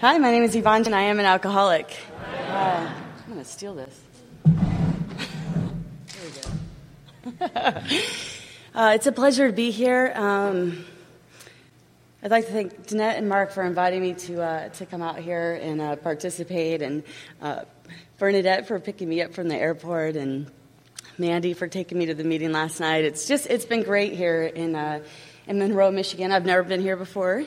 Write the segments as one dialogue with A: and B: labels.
A: Hi, my name is Yvonne, and I am an alcoholic. Uh, I'm going to steal this. There we go. uh, it's a pleasure to be here. Um, I'd like to thank Danette and Mark for inviting me to uh, to come out here and uh, participate, and uh, Bernadette for picking me up from the airport, and Mandy for taking me to the meeting last night. It's just it's been great here in uh, in Monroe, Michigan. I've never been here before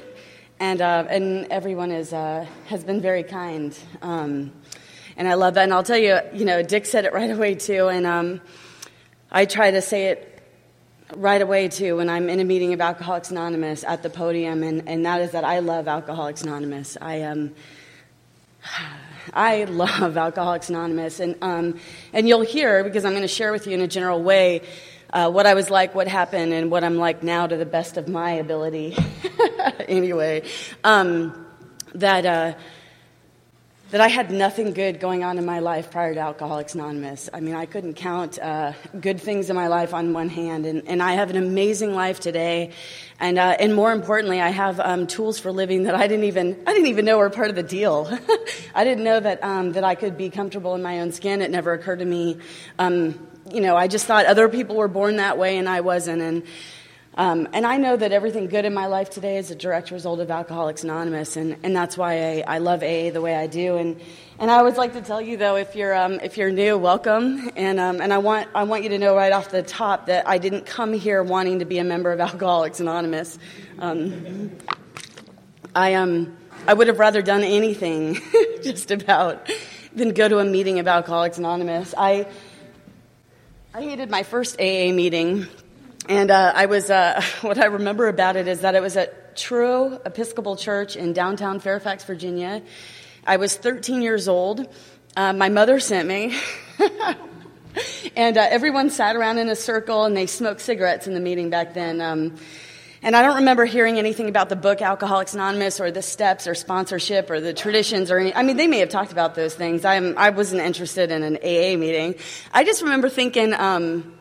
A: and uh, and everyone is uh, has been very kind, um, and I love that. And I'll tell you, you know, Dick said it right away too, and um, I try to say it right away too when I'm in a meeting of Alcoholics Anonymous at the podium, and, and that is that I love Alcoholics Anonymous. I um, I love Alcoholics Anonymous, and um, and you'll hear because I'm going to share with you in a general way uh, what I was like, what happened, and what I'm like now to the best of my ability. anyway, um, that uh, that I had nothing good going on in my life prior to Alcoholics Anonymous. I mean, I couldn't count uh, good things in my life on one hand, and, and I have an amazing life today. And, uh, and more importantly, I have um, tools for living that I didn't even I didn't even know were part of the deal. I didn't know that um, that I could be comfortable in my own skin. It never occurred to me. Um, you know, I just thought other people were born that way and I wasn't. And, um, and I know that everything good in my life today is a direct result of Alcoholics Anonymous, and, and that's why I, I love AA the way I do. And, and I always like to tell you, though, if you're, um, if you're new, welcome. And, um, and I, want, I want you to know right off the top that I didn't come here wanting to be a member of Alcoholics Anonymous. Um, I, um, I would have rather done anything, just about, than go to a meeting of Alcoholics Anonymous. I, I hated my first AA meeting, and uh, I was. Uh, what I remember about it is that it was at Truro Episcopal Church in downtown Fairfax, Virginia. I was 13 years old. Uh, my mother sent me. and uh, everyone sat around in a circle and they smoked cigarettes in the meeting back then. Um, and I don't remember hearing anything about the book Alcoholics Anonymous or the steps or sponsorship or the traditions or any. I mean, they may have talked about those things. I'm, I wasn't interested in an AA meeting. I just remember thinking, um,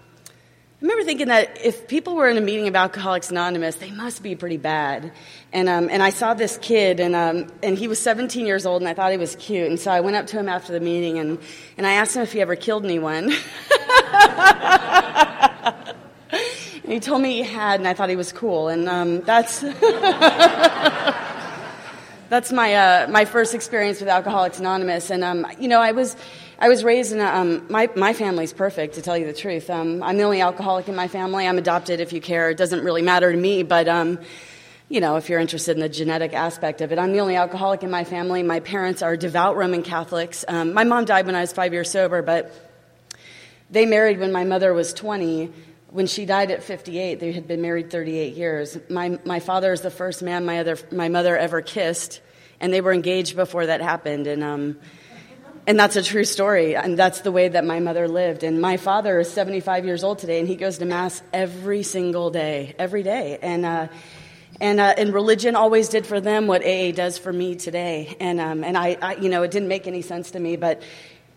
A: I remember thinking that if people were in a meeting of Alcoholics Anonymous, they must be pretty bad. And, um, and I saw this kid, and, um, and he was 17 years old, and I thought he was cute. And so I went up to him after the meeting, and, and I asked him if he ever killed anyone. And he told me he had, and I thought he was cool. And um, that's that's my uh, my first experience with Alcoholics Anonymous. And um, you know, I was I was raised in a, um, my my family's perfect to tell you the truth. Um, I'm the only alcoholic in my family. I'm adopted, if you care. It doesn't really matter to me, but. Um, you know, if you're interested in the genetic aspect of it, I'm the only alcoholic in my family. My parents are devout Roman Catholics. Um, my mom died when I was five years sober, but they married when my mother was 20 when she died at 58, they had been married 38 years. My, my father is the first man my, other, my mother ever kissed, and they were engaged before that happened. And, um, and that's a true story, and that's the way that my mother lived. And my father is 75 years old today, and he goes to Mass every single day, every day. And, uh, and, uh, and religion always did for them what AA does for me today. And, um, and I, I, you know, it didn't make any sense to me, but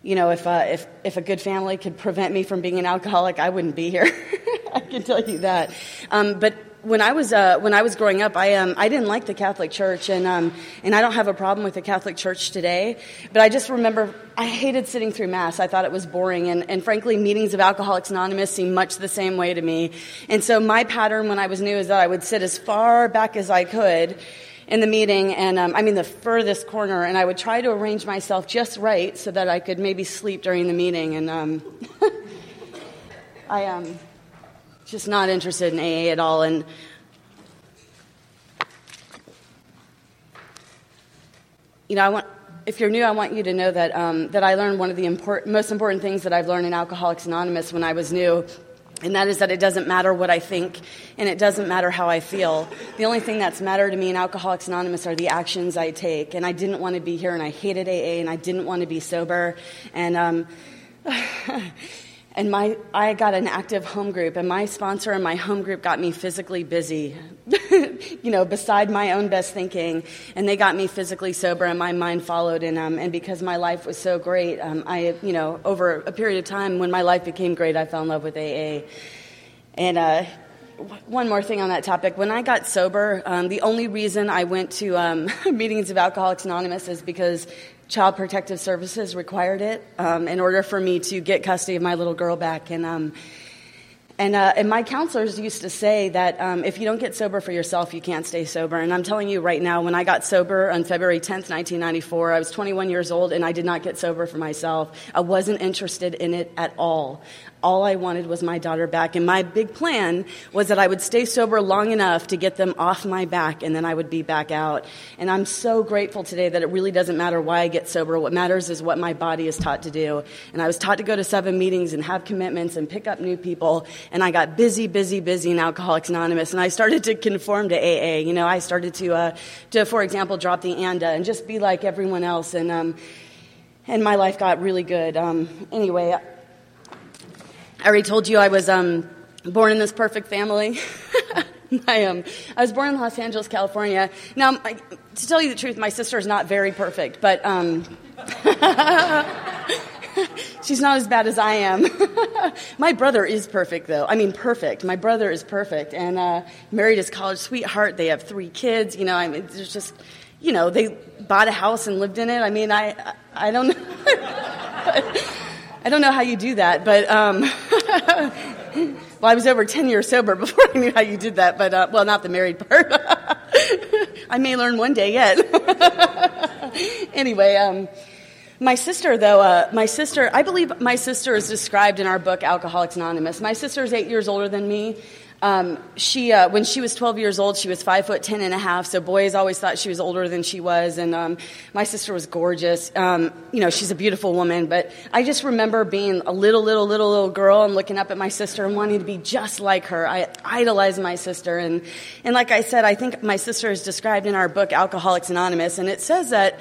A: you know, if, uh, if, if a good family could prevent me from being an alcoholic, I wouldn't be here. I can tell you that. Um, but when I was uh, when I was growing up, I um, I didn't like the Catholic Church, and um, and I don't have a problem with the Catholic Church today. But I just remember I hated sitting through Mass. I thought it was boring, and, and frankly, meetings of Alcoholics Anonymous seemed much the same way to me. And so my pattern when I was new is that I would sit as far back as I could in the meeting, and um, I mean the furthest corner, and I would try to arrange myself just right so that I could maybe sleep during the meeting. And um, I um, just not interested in AA at all. And you know, I want. If you're new, I want you to know that um, that I learned one of the important, most important things that I've learned in Alcoholics Anonymous when I was new and that is that it doesn't matter what I think and it doesn't matter how I feel. The only thing that's mattered to me in Alcoholics Anonymous are the actions I take. And I didn't want to be here and I hated AA and I didn't want to be sober. And, um, and my, I got an active home group, and my sponsor and my home group got me physically busy, you know, beside my own best thinking. And they got me physically sober, and my mind followed. And, um, and because my life was so great, um, I, you know, over a period of time when my life became great, I fell in love with AA. And, uh, one more thing on that topic. When I got sober, um, the only reason I went to um, meetings of Alcoholics Anonymous is because Child Protective Services required it um, in order for me to get custody of my little girl back. And um, and, uh, and my counselors used to say that um, if you don't get sober for yourself, you can't stay sober. And I'm telling you right now, when I got sober on February 10th, 1994, I was 21 years old and I did not get sober for myself. I wasn't interested in it at all all I wanted was my daughter back. And my big plan was that I would stay sober long enough to get them off my back and then I would be back out. And I'm so grateful today that it really doesn't matter why I get sober. What matters is what my body is taught to do. And I was taught to go to seven meetings and have commitments and pick up new people. And I got busy, busy, busy in Alcoholics Anonymous. And I started to conform to AA. You know, I started to, uh, to for example, drop the ANDA and just be like everyone else. And, um, and my life got really good. Um, anyway, I already told you I was um, born in this perfect family. I, um, I was born in Los Angeles, California. Now, I, to tell you the truth, my sister is not very perfect, but um, she's not as bad as I am. my brother is perfect, though. I mean, perfect. My brother is perfect, and uh, married his college sweetheart. They have three kids. You know, I mean, there's just, you know, they bought a house and lived in it. I mean, I, I don't know. I don't know how you do that, but um, well, I was over 10 years sober before I knew how you did that, but uh, well, not the married part. I may learn one day yet. anyway, um, my sister, though, uh, my sister, I believe my sister is described in our book, Alcoholics Anonymous. My sister is eight years older than me. Um, she, uh, when she was 12 years old, she was five foot ten and a half. So boys always thought she was older than she was. And um, my sister was gorgeous. Um, you know, she's a beautiful woman. But I just remember being a little, little, little, little girl and looking up at my sister and wanting to be just like her. I idolized my sister. And, and like I said, I think my sister is described in our book, Alcoholics Anonymous. And it says that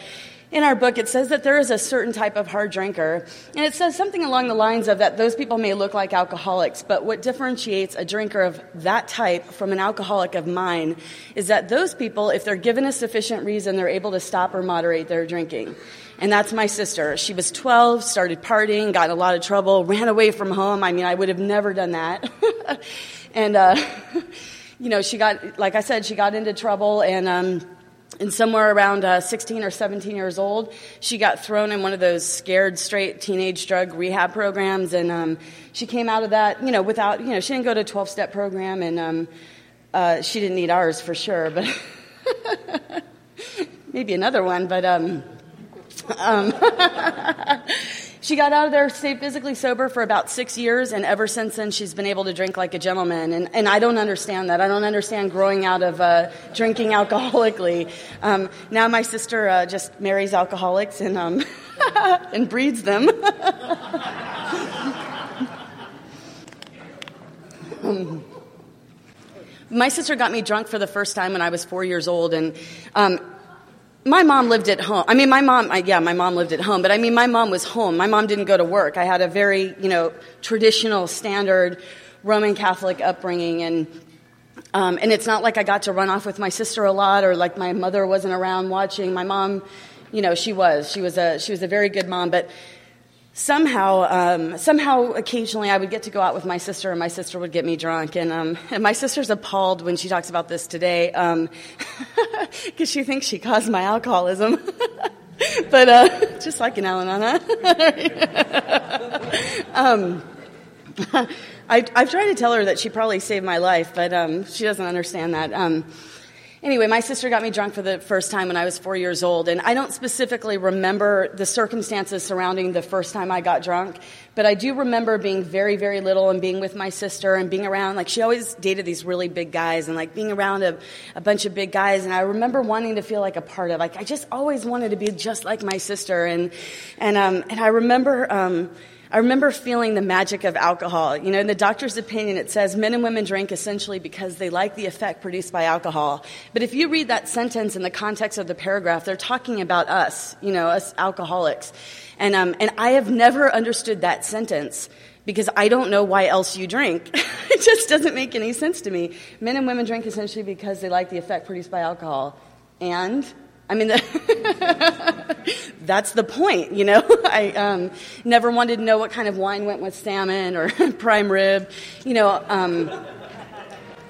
A: in our book, it says that there is a certain type of hard drinker. And it says something along the lines of that those people may look like alcoholics, but what differentiates a drinker of that type from an alcoholic of mine is that those people, if they're given a sufficient reason, they're able to stop or moderate their drinking. And that's my sister. She was 12, started partying, got in a lot of trouble, ran away from home. I mean, I would have never done that. and, uh, you know, she got, like I said, she got into trouble and, um, and somewhere around uh, 16 or 17 years old, she got thrown in one of those scared straight teenage drug rehab programs, and um, she came out of that, you know, without, you know, she didn't go to a 12 step program, and um, uh, she didn't need ours for sure, but maybe another one, but um, um She got out of there, stayed physically sober for about six years, and ever since then, she's been able to drink like a gentleman. And, and I don't understand that. I don't understand growing out of uh, drinking alcoholically. Um, now my sister uh, just marries alcoholics and, um, and breeds them. um, my sister got me drunk for the first time when I was four years old, and um, my mom lived at home. I mean, my mom, yeah, my mom lived at home, but I mean, my mom was home. My mom didn't go to work. I had a very, you know, traditional, standard Roman Catholic upbringing, and um, and it's not like I got to run off with my sister a lot, or like my mother wasn't around watching. My mom, you know, she was. She was a she was a very good mom, but somehow, um, somehow, occasionally, I would get to go out with my sister, and my sister would get me drunk. And, um, and my sister's appalled when she talks about this today, because um, she thinks she caused my alcoholism. but uh, just like an Al-Anon, um, I, I've tried to tell her that she probably saved my life, but um, she doesn't understand that. Anyway, my sister got me drunk for the first time when I was four years old, and I don't specifically remember the circumstances surrounding the first time I got drunk, but I do remember being very, very little and being with my sister and being around, like, she always dated these really big guys and, like, being around a, a bunch of big guys, and I remember wanting to feel like a part of, like, I just always wanted to be just like my sister, and, and, um, and I remember, um, I remember feeling the magic of alcohol. You know, in the doctor's opinion, it says men and women drink essentially because they like the effect produced by alcohol. But if you read that sentence in the context of the paragraph, they're talking about us, you know, us alcoholics. And, um, and I have never understood that sentence because I don't know why else you drink. it just doesn't make any sense to me. Men and women drink essentially because they like the effect produced by alcohol. And I mean, the that's the point, you know. I um, never wanted to know what kind of wine went with salmon or prime rib, you know. Um,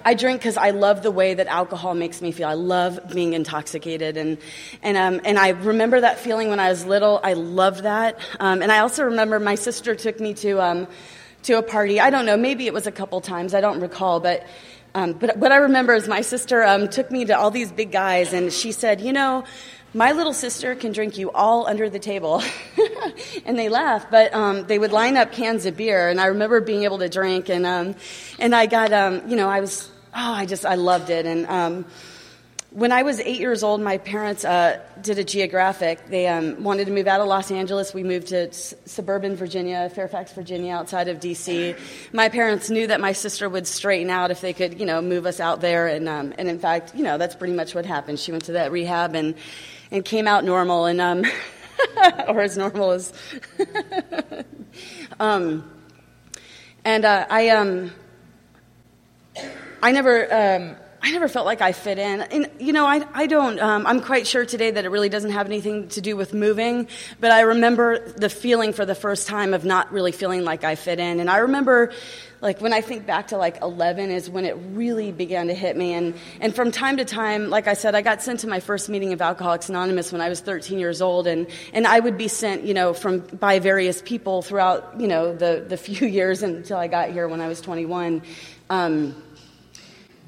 A: I drink because I love the way that alcohol makes me feel. I love being intoxicated, and and um, and I remember that feeling when I was little. I loved that, um, and I also remember my sister took me to um, to a party. I don't know, maybe it was a couple times. I don't recall, but. Um, but what I remember is my sister um, took me to all these big guys, and she said, "You know, my little sister can drink you all under the table. and they laughed, but um, they would line up cans of beer. And I remember being able to drink. And, um, and I got, um, you know, I was, oh, I just, I loved it. And um, when I was eight years old, my parents uh, did a geographic. They um, wanted to move out of Los Angeles. We moved to s- suburban Virginia, Fairfax, Virginia, outside of D.C. My parents knew that my sister would straighten out if they could, you know, move us out there. And, um, and in fact, you know, that's pretty much what happened. She went to that rehab and and came out normal, and um, or as normal as. um, and uh, I um, I never. Um, I never felt like I fit in. And, you know, I, I don't, um, I'm quite sure today that it really doesn't have anything to do with moving, but I remember the feeling for the first time of not really feeling like I fit in. And I remember like when I think back to like 11 is when it really began to hit me. And, and from time to time, like I said, I got sent to my first meeting of Alcoholics Anonymous when I was 13 years old. And, and I would be sent, you know, from, by various people throughout, you know, the, the few years until I got here when I was 21. Um,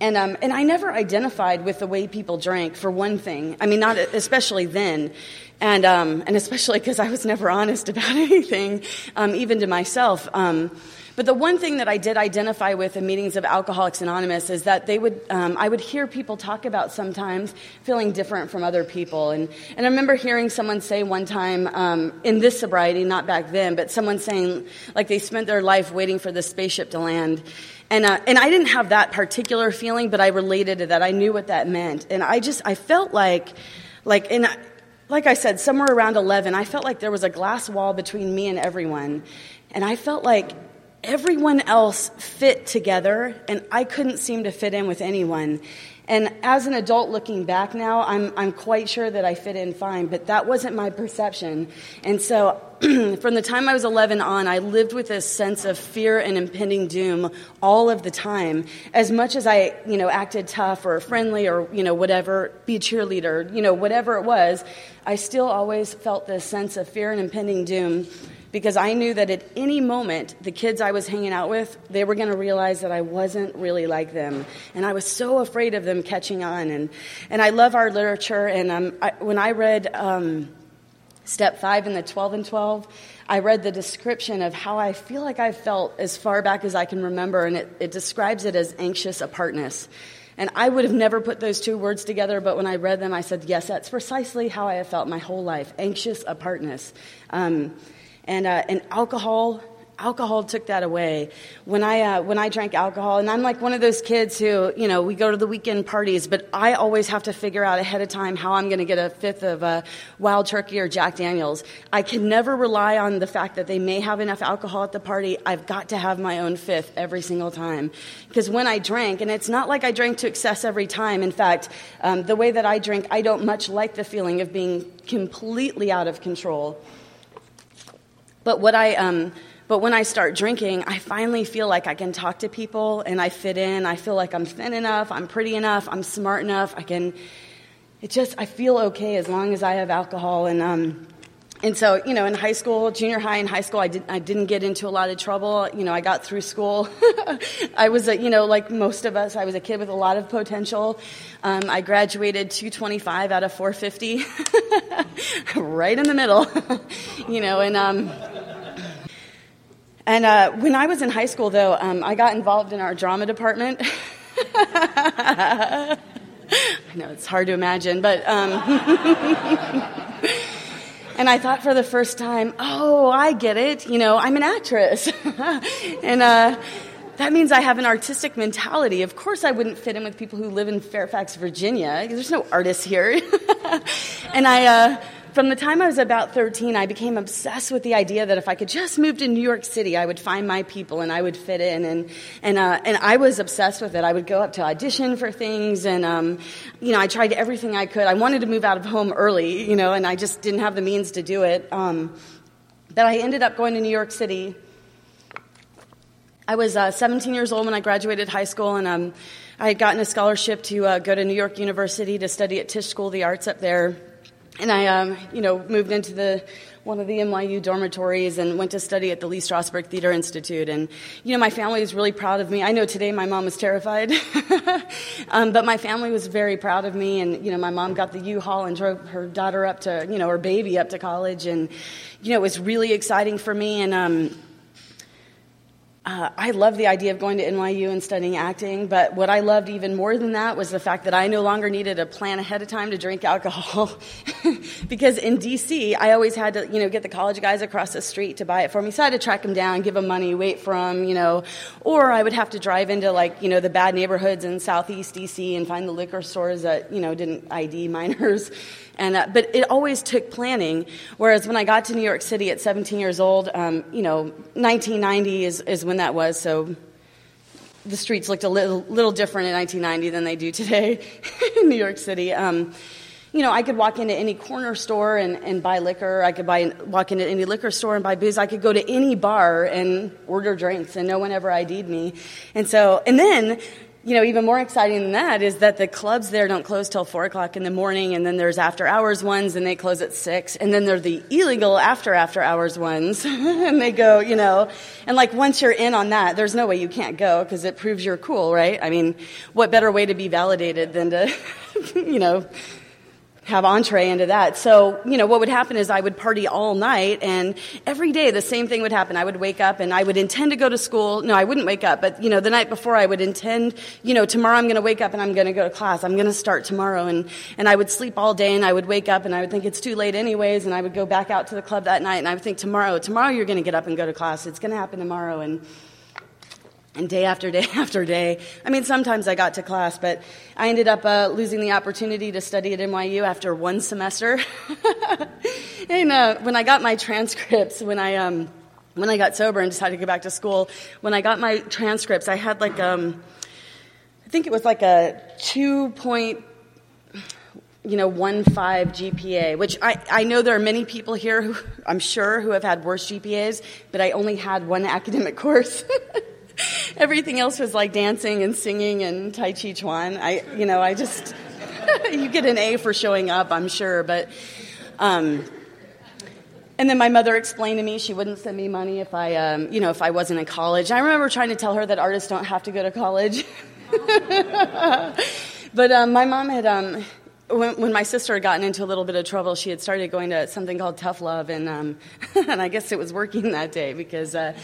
A: and, um, and I never identified with the way people drank, for one thing. I mean, not especially then. And, um, and especially because I was never honest about anything, um, even to myself. Um, but the one thing that I did identify with in meetings of Alcoholics Anonymous is that they would, um, I would hear people talk about sometimes feeling different from other people. And, and I remember hearing someone say one time um, in this sobriety, not back then, but someone saying like they spent their life waiting for the spaceship to land. And, uh, and I didn't have that particular feeling, but I related to that. I knew what that meant. And I just, I felt like, like, and like I said, somewhere around 11, I felt like there was a glass wall between me and everyone. And I felt like everyone else fit together, and I couldn't seem to fit in with anyone. And as an adult looking back now, I'm, I'm quite sure that I fit in fine, but that wasn't my perception. And so from the time I was 11 on, I lived with this sense of fear and impending doom all of the time. As much as I, you know, acted tough or friendly or, you know, whatever, be a cheerleader, you know, whatever it was, I still always felt this sense of fear and impending doom because I knew that at any moment, the kids I was hanging out with, they were going to realize that I wasn't really like them. And I was so afraid of them catching on. And, and I love our literature. And um, I, when I read um, step five in the 12 and 12, I read the description of how I feel like I felt as far back as I can remember. And it, it describes it as anxious apartness. And I would have never put those two words together, but when I read them, I said, yes, that's precisely how I have felt my whole life anxious apartness. Um, and, uh, and alcohol alcohol took that away. When i uh, when i drank alcohol and i'm like one of those kids who you know we go to the weekend parties but i always have to figure out ahead of time how i'm going to get a fifth of uh, wild turkey or jack daniels. I can never rely on the fact that they may have enough alcohol at the party. I've got to have my own fifth every single time. Because when i drank and it's not like i drank to excess every time. In fact um, the way that i drink i don't much like the feeling of being completely out of control but what I, um, but when I start drinking, I finally feel like I can talk to people and I fit in. I feel like I'm thin enough, I'm pretty enough, I'm smart enough. I can. It just I feel okay as long as I have alcohol and. Um, and so, you know, in high school, junior high and high school, I, did, I didn't get into a lot of trouble. You know, I got through school. I was, a, you know, like most of us, I was a kid with a lot of potential. Um, I graduated 225 out of 450, right in the middle, you know, and, um, and uh, when I was in high school, though, um, I got involved in our drama department. I know it's hard to imagine, but. And I thought for the first time, oh, I get it. You know, I'm an actress. and uh, that means I have an artistic mentality. Of course, I wouldn't fit in with people who live in Fairfax, Virginia. There's no artists here. and I. Uh, from the time I was about 13, I became obsessed with the idea that if I could just move to New York City, I would find my people and I would fit in. And, and, uh, and I was obsessed with it. I would go up to audition for things and, um, you know, I tried everything I could. I wanted to move out of home early, you know, and I just didn't have the means to do it. Um, but I ended up going to New York City I was uh, 17 years old when I graduated high school, and um, I had gotten a scholarship to uh, go to New York University to study at Tisch School of the Arts up there. And I, um, you know, moved into the one of the NYU dormitories and went to study at the Lee Strasberg Theater Institute. And, you know, my family was really proud of me. I know today my mom was terrified, um, but my family was very proud of me. And, you know, my mom got the U-Haul and drove her daughter up to, you know, her baby up to college. And, you know, it was really exciting for me. And, um, uh, I loved the idea of going to NYU and studying acting, but what I loved even more than that was the fact that I no longer needed a plan ahead of time to drink alcohol. because in DC, I always had to, you know, get the college guys across the street to buy it for me. So I had to track them down, give them money, wait for them, you know, or I would have to drive into like, you know, the bad neighborhoods in Southeast DC and find the liquor stores that, you know, didn't ID minors. And, uh, but it always took planning. Whereas when I got to New York City at 17 years old, um, you know, 1990 is, is when that was. So the streets looked a little, little different in 1990 than they do today in New York City. Um, you know, I could walk into any corner store and, and buy liquor. I could buy, walk into any liquor store and buy booze. I could go to any bar and order drinks, and no one ever ID'd me. And so, and then you know, even more exciting than that is that the clubs there don't close till four o'clock in the morning, and then there's after hours ones, and they close at six, and then there are the illegal after after hours ones, and they go, you know, and like once you're in on that, there's no way you can't go because it proves you're cool, right? I mean, what better way to be validated than to, you know, have entree into that. So, you know, what would happen is I would party all night and every day the same thing would happen. I would wake up and I would intend to go to school. No, I wouldn't wake up, but you know, the night before I would intend, you know, tomorrow I'm going to wake up and I'm going to go to class. I'm going to start tomorrow and and I would sleep all day and I would wake up and I would think it's too late anyways and I would go back out to the club that night and I would think tomorrow, tomorrow you're going to get up and go to class. It's going to happen tomorrow and and day after day after day. I mean, sometimes I got to class, but I ended up uh, losing the opportunity to study at NYU after one semester. and uh, when I got my transcripts, when I um, when I got sober and decided to go back to school, when I got my transcripts, I had like um, I think it was like a two point you know, one five GPA, which I, I know there are many people here who I'm sure who have had worse GPAs, but I only had one academic course. Everything else was like dancing and singing and Tai Chi Chuan. I, you know, I just, you get an A for showing up, I'm sure, but, um, and then my mother explained to me she wouldn't send me money if I, um, you know, if I wasn't in college. I remember trying to tell her that artists don't have to go to college. but um, my mom had, um, when, when, my sister had gotten into a little bit of trouble, she had started going to something called Tough Love, and um, and I guess it was working that day because uh,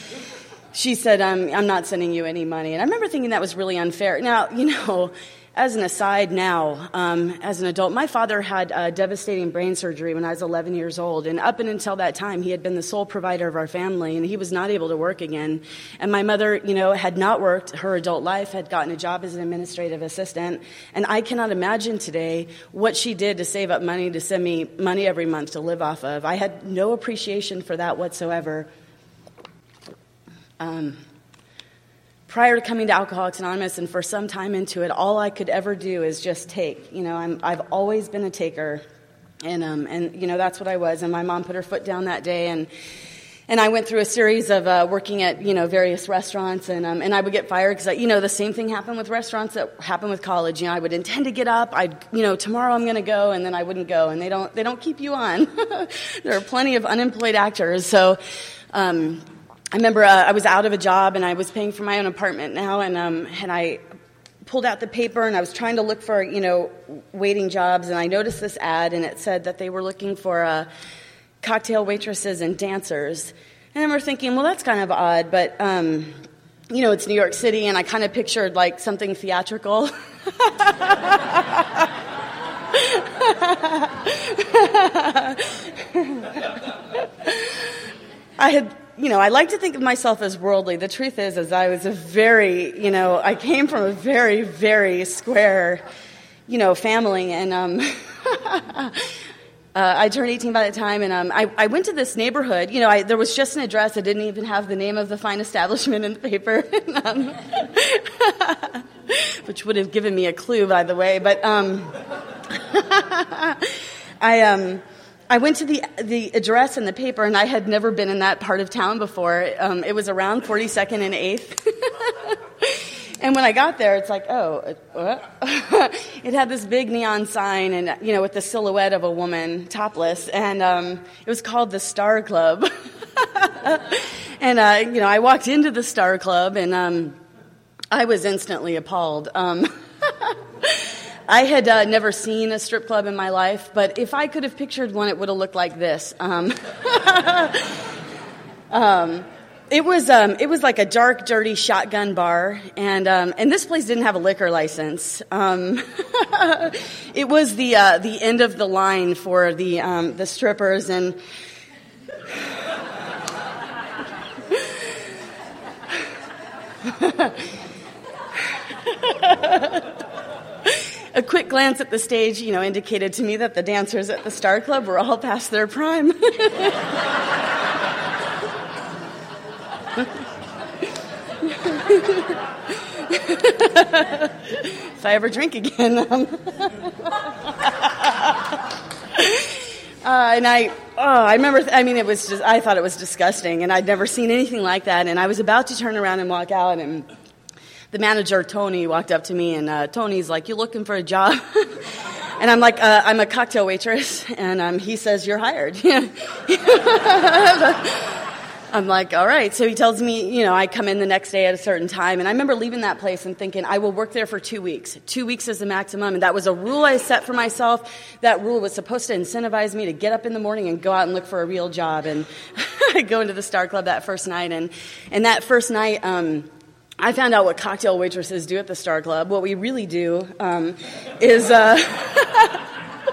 A: she said, um, I'm not sending you any money. And I remember thinking that was really unfair. Now, you know, as an aside now, um, as an adult, my father had a devastating brain surgery when I was 11 years old. And up and until that time, he had been the sole provider of our family, and he was not able to work again. And my mother, you know, had not worked her adult life, had gotten a job as an administrative assistant. And I cannot imagine today what she did to save up money to send me money every month to live off of. I had no appreciation for that whatsoever. Um, prior to coming to Alcoholics Anonymous and for some time into it, all I could ever do is just take. You know, i have always been a taker, and um, and you know that's what I was. And my mom put her foot down that day, and and I went through a series of uh, working at you know various restaurants, and um, and I would get fired because you know the same thing happened with restaurants that happened with college. You know, I would intend to get up, I you know tomorrow I'm going to go, and then I wouldn't go, and they don't they don't keep you on. there are plenty of unemployed actors, so. Um, I remember uh, I was out of a job and I was paying for my own apartment now, and um, and I pulled out the paper and I was trying to look for you know waiting jobs, and I noticed this ad and it said that they were looking for uh, cocktail waitresses and dancers, and I remember thinking, well, that's kind of odd, but. Um, you know, it's New York City, and I kind of pictured like something theatrical. I had you know, I like to think of myself as worldly. The truth is, is I was a very, you know, I came from a very, very square, you know, family, and um, uh, I turned 18 by the time, and um, I, I, went to this neighborhood. You know, I, there was just an address. I didn't even have the name of the fine establishment in the paper, um, which would have given me a clue, by the way. But um, I um. I went to the, the address in the paper, and I had never been in that part of town before. Um, it was around 42nd and 8th. and when I got there, it's like, oh, it had this big neon sign, and you know, with the silhouette of a woman topless, and um, it was called the Star Club. and uh, you know, I walked into the Star Club, and um, I was instantly appalled. Um, I had uh, never seen a strip club in my life, but if I could have pictured one, it would have looked like this. Um, um, it was um, it was like a dark, dirty shotgun bar, and um, and this place didn't have a liquor license. Um, it was the uh, the end of the line for the um, the strippers, and a quick glance at the stage, you know, indicated to me that the dancers at the Star Club were all past their prime. if I ever drink again. Um, Uh, and I, oh, I remember, I mean, it was just, I thought it was disgusting, and I'd never seen anything like that. And I was about to turn around and walk out, and the manager, Tony, walked up to me, and uh, Tony's like, You looking for a job? and I'm like, uh, I'm a cocktail waitress. And um, he says, You're hired. I'm like, all right. So he tells me, you know, I come in the next day at a certain time. And I remember leaving that place and thinking, I will work there for two weeks. Two weeks is the maximum. And that was a rule I set for myself. That rule was supposed to incentivize me to get up in the morning and go out and look for a real job. And I go into the Star Club that first night. And, and that first night, um, I found out what cocktail waitresses do at the Star Club. What we really do um, is. Uh,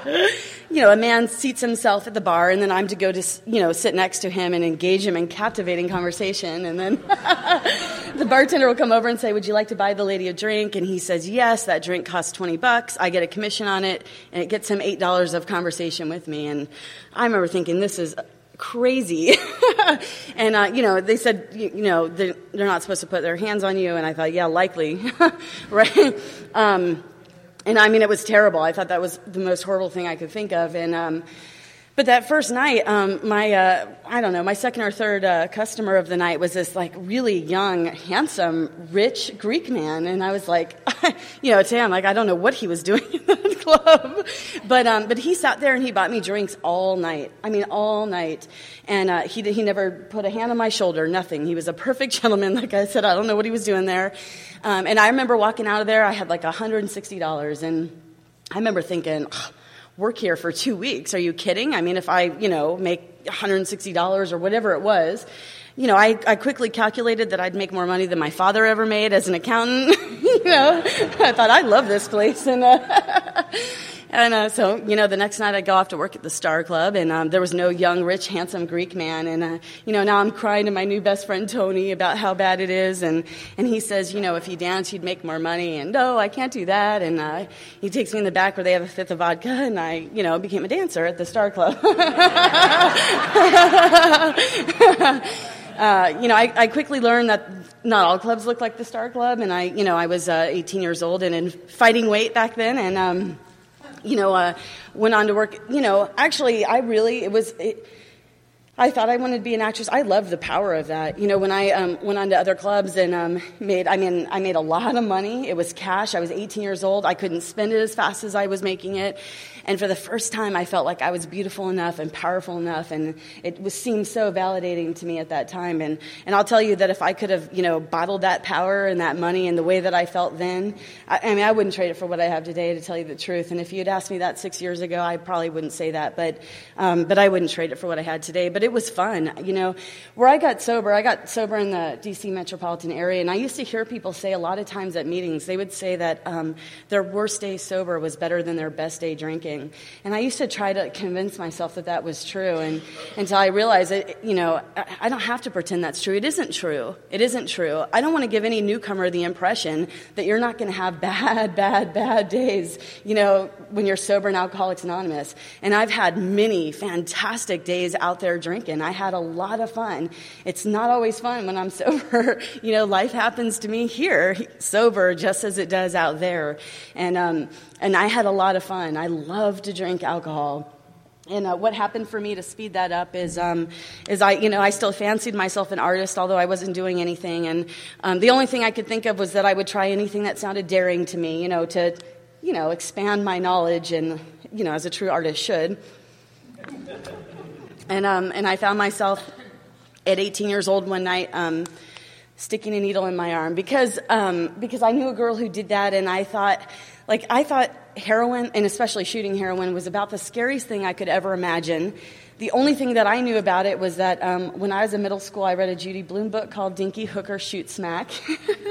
A: you know, a man seats himself at the bar, and then I'm to go to, you know, sit next to him and engage him in captivating conversation. And then the bartender will come over and say, Would you like to buy the lady a drink? And he says, Yes, that drink costs 20 bucks. I get a commission on it, and it gets him $8 of conversation with me. And I remember thinking, This is crazy. and, uh, you know, they said, you, you know, they're, they're, not supposed to put their hands on you. And I thought, yeah, likely. right? Um, and I mean, it was terrible. I thought that was the most horrible thing I could think of. And, um, but that first night, um, my, uh, I don't know, my second or third uh, customer of the night was this like really young, handsome, rich Greek man. And I was like, you know, Tam, like, I don't know what he was doing in that club. But, um, but he sat there and he bought me drinks all night. I mean, all night. And uh, he, he never put a hand on my shoulder, nothing. He was a perfect gentleman. Like I said, I don't know what he was doing there. Um, and I remember walking out of there, I had like $160. And I remember thinking, work here for two weeks. Are you kidding? I mean, if I, you know, make $160 or whatever it was, you know, I, I quickly calculated that I'd make more money than my father ever made as an accountant. you know, I thought, I love this place. And, uh, And uh, so, you know, the next night I go off to work at the Star Club, and um, there was no young, rich, handsome Greek man. And, uh, you know, now I'm crying to my new best friend Tony about how bad it is. And, and he says, you know, if you dance, you'd make more money. And no, I can't do that. And uh, he takes me in the back where they have a fifth of vodka, and I, you know, became a dancer at the Star Club. Uh, you know, I, I, quickly learned that not all clubs look like the Star Club, and I, you know, I was uh, 18 years old and in fighting weight back then, and um, you know, uh, went on to work. You know, actually, I really it was. It, I thought I wanted to be an actress. I loved the power of that. You know, when I um, went on to other clubs and um, made, I mean, I made a lot of money. It was cash. I was 18 years old. I couldn't spend it as fast as I was making it. And for the first time, I felt like I was beautiful enough and powerful enough, and it was, seemed so validating to me at that time. And, and I'll tell you that if I could have, you know, bottled that power and that money and the way that I felt then, I, I mean, I wouldn't trade it for what I have today, to tell you the truth. And if you'd asked me that six years ago, I probably wouldn't say that, but, um, but I wouldn't trade it for what I had today. But it was fun, you know. Where I got sober, I got sober in the D.C. metropolitan area, and I used to hear people say a lot of times at meetings, they would say that um, their worst day sober was better than their best day drinking. And I used to try to convince myself that that was true, and until I realized that, you know, I don't have to pretend that's true. It isn't true. It isn't true. I don't want to give any newcomer the impression that you're not going to have bad, bad, bad days, you know, when you're sober and Alcoholics Anonymous. And I've had many fantastic days out there drinking. I had a lot of fun. It's not always fun when I'm sober. you know, life happens to me here, sober, just as it does out there. And, um, and I had a lot of fun. I love to drink alcohol. and uh, what happened for me to speed that up is, um, is I, you know, I still fancied myself an artist, although I wasn't doing anything. And um, the only thing I could think of was that I would try anything that sounded daring to me, you know, to, you know, expand my knowledge, and you know, as a true artist should. and um, and I found myself at 18 years old one night. Um, sticking a needle in my arm because um, because I knew a girl who did that, and I thought, like I thought heroin and especially shooting heroin was about the scariest thing I could ever imagine. The only thing that I knew about it was that um, when I was in middle school, I read a Judy Blume book called Dinky Hocker Shoot Smack,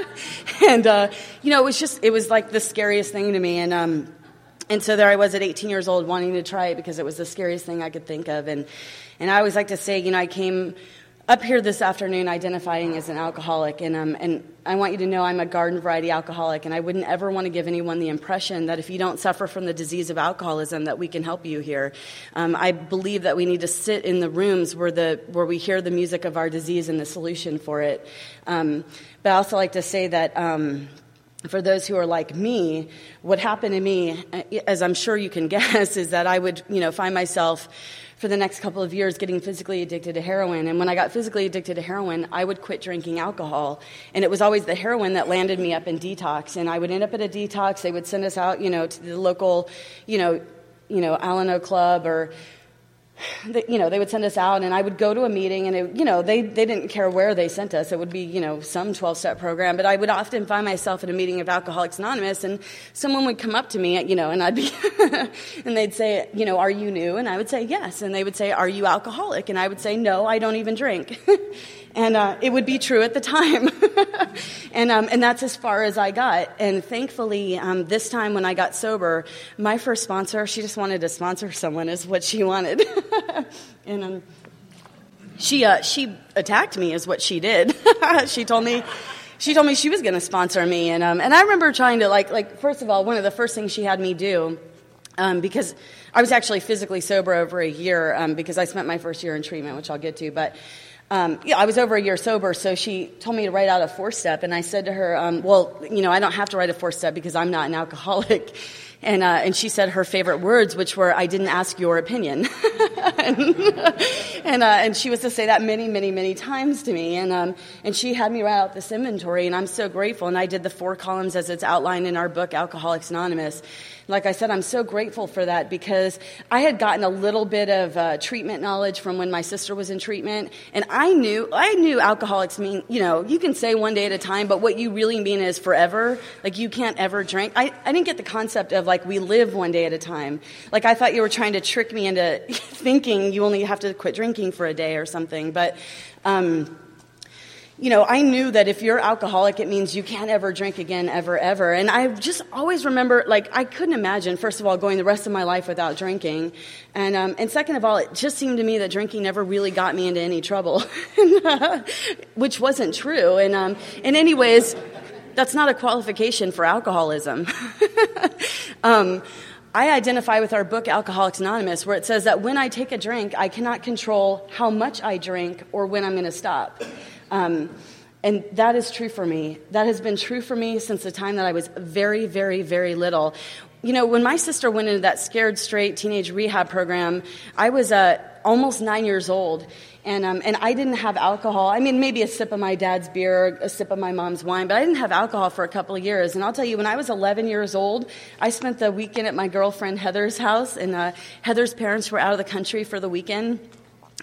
A: and uh, you know it was just it was like the scariest thing to me, and um, and so there I was at 18 years old wanting to try it because it was the scariest thing I could think of, and and I always like to say, you know, I came up here this afternoon identifying as an alcoholic, and, um, and I want you to know I'm a garden variety alcoholic, and I wouldn't ever want to give anyone the impression that if you don't suffer from the disease of alcoholism, that we can help you here. Um, I believe that we need to sit in the rooms where, the, where we hear the music of our disease and the solution for it. Um, but I also like to say that um, for those who are like me, what happened to me, uh, as I'm sure you can guess, is that I would, you know, find myself for the next couple of years getting physically addicted to heroin. And when I got physically addicted to heroin, I would quit drinking alcohol. And it was always the heroin that landed me up in detox. And I would end up at a detox. They would send us out, you know, to the local, you know, you know, Alano Club or they, you know, they would send us out, and I would go to a meeting, and it, you know, they, they didn't care where they sent us. It would be, you know, some 12-step program, but I would often find myself at a meeting of Alcoholics Anonymous, and someone would come up to me, you know, and I'd be, and they'd say, you know, are you new? And I would say yes, and they would say, are you alcoholic? And I would say, no, I don't even drink. and uh, it would be true at the time. and, um, and that's as far as I got. And thankfully, um, this time when I got sober, my first sponsor, she just wanted to sponsor someone, is what she wanted. and um, she, uh, she attacked me, is what she did. she told me. She told me she was going to sponsor me, and um, and I remember trying to like like first of all, one of the first things she had me do um, because I was actually physically sober over a year um, because I spent my first year in treatment, which I'll get to. But um, yeah, I was over a year sober, so she told me to write out a four step, and I said to her, um, "Well, you know, I don't have to write a four step because I'm not an alcoholic." And, uh, and she said her favorite words, which were, I didn't ask your opinion. and and, uh, and she was to say that many, many, many times to me. And, um, and she had me write out this inventory, and I'm so grateful. And I did the four columns as it's outlined in our book, Alcoholics Anonymous. Like I said, I'm so grateful for that because I had gotten a little bit of uh, treatment knowledge from when my sister was in treatment, and I knew I knew alcoholics mean you know you can say one day at a time, but what you really mean is forever. Like you can't ever drink. I, I didn't get the concept of like we live one day at a time. Like I thought you were trying to trick me into thinking you only have to quit drinking for a day or something, but. Um, you know, I knew that if you're alcoholic, it means you can't ever drink again, ever, ever. And I just always remember, like, I couldn't imagine, first of all, going the rest of my life without drinking. And, um, and second of all, it just seemed to me that drinking never really got me into any trouble, which wasn't true. And, um, and anyways, that's not a qualification for alcoholism. um, I identify with our book, Alcoholics Anonymous, where it says that when I take a drink, I cannot control how much I drink or when I'm going to stop. Um, and that is true for me. That has been true for me since the time that I was very, very, very little. You know, when my sister went into that Scared Straight teenage rehab program, I was uh, almost nine years old. And, um, and I didn't have alcohol. I mean, maybe a sip of my dad's beer, a sip of my mom's wine, but I didn't have alcohol for a couple of years. And I'll tell you, when I was 11 years old, I spent the weekend at my girlfriend Heather's house, and uh, Heather's parents were out of the country for the weekend.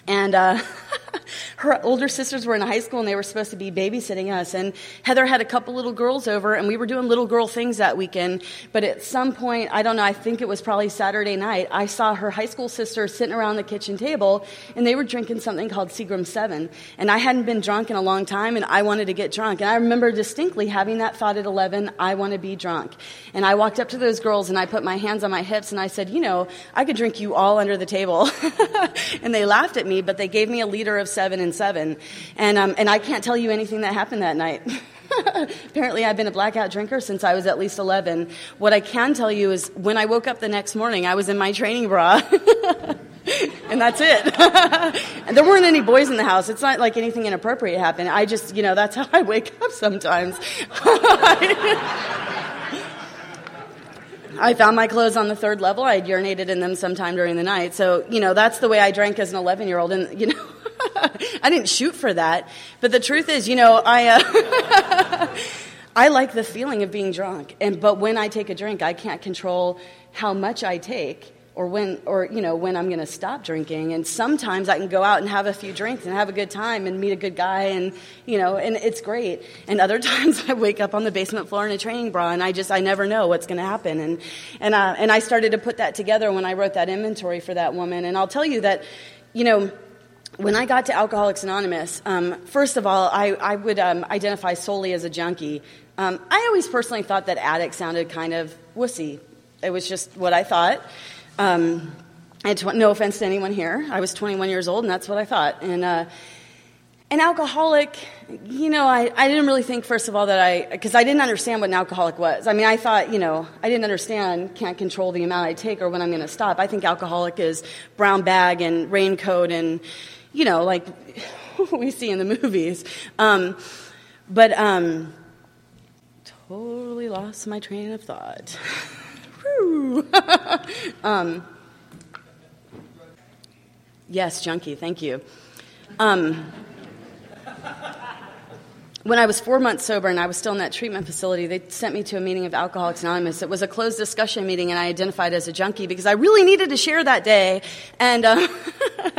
A: And uh, her older sisters were in high school and they were supposed to be babysitting us. And Heather had a couple little girls over and we were doing little girl things that weekend. But at some point, I don't know, I think it was probably Saturday night, I saw her high school sisters sitting around the kitchen table and they were drinking something called Seagram 7. And I hadn't been drunk in a long time and I wanted to get drunk. And I remember distinctly having that thought at 11, I want to be drunk. And I walked up to those girls and I put my hands on my hips and I said, you know, I could drink you all under the table. and they laughed at me but they gave me a liter of seven and seven. And, um, and I can't tell you anything that happened that night. Apparently, I've been a blackout drinker since I was at least 11. What I can tell you is when I woke up the next morning, I was in my training bra. and that's it. and there weren't any boys in the house. It's not like anything inappropriate happened. I just, you know, that's how I wake up sometimes. I found my clothes on the third level. I had urinated in them sometime during the night. So, you know, that's the way I drank as an 11 year old. And, you know, I didn't shoot for that. But the truth is, you know, I. Uh, I like the feeling of being drunk, and but when I take a drink, I can't control how much I take or when or you know when I'm going to stop drinking. And sometimes I can go out and have a few drinks and have a good time and meet a good guy and you know and it's great. And other times I wake up on the basement floor in a training bra and I just I never know what's going to happen. And and uh, and I started to put that together when I wrote that inventory for that woman. And I'll tell you that you know when I got to Alcoholics Anonymous, um, first of all, I, I would um, identify solely as a junkie. Um, I always personally thought that addict sounded kind of wussy. It was just what I thought. Um, and tw- no offense to anyone here, I was 21 years old, and that's what I thought. And uh, an alcoholic, you know, I, I didn't really think, first of all, that I, because I didn't understand what an alcoholic was. I mean, I thought, you know, I didn't understand, can't control the amount I take or when I'm going to stop. I think alcoholic is brown bag and raincoat and, you know, like we see in the movies. Um, but um, totally lost my train of thought. um, yes, junkie, thank you. Um, when I was four months sober and I was still in that treatment facility, they sent me to a meeting of Alcoholics Anonymous. It was a closed discussion meeting, and I identified as a junkie because I really needed to share that day. And uh,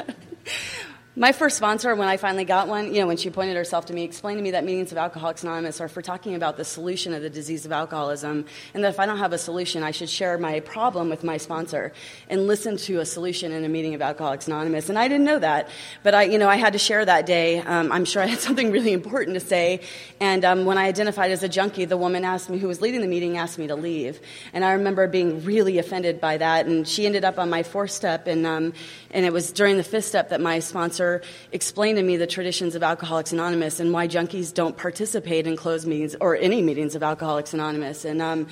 A: My first sponsor, when I finally got one, you know, when she pointed herself to me, explained to me that meetings of Alcoholics Anonymous are for talking about the solution of the disease of alcoholism, and that if I don't have a solution, I should share my problem with my sponsor and listen to a solution in a meeting of Alcoholics Anonymous. And I didn't know that, but I, you know, I had to share that day. Um, I'm sure I had something really important to say. And um, when I identified as a junkie, the woman asked me, who was leading the meeting, asked me to leave. And I remember being really offended by that. And she ended up on my fourth step, and um, and it was during the fifth step that my sponsor explained to me the traditions of Alcoholics Anonymous and why junkies don't participate in closed meetings or any meetings of Alcoholics Anonymous. And, um,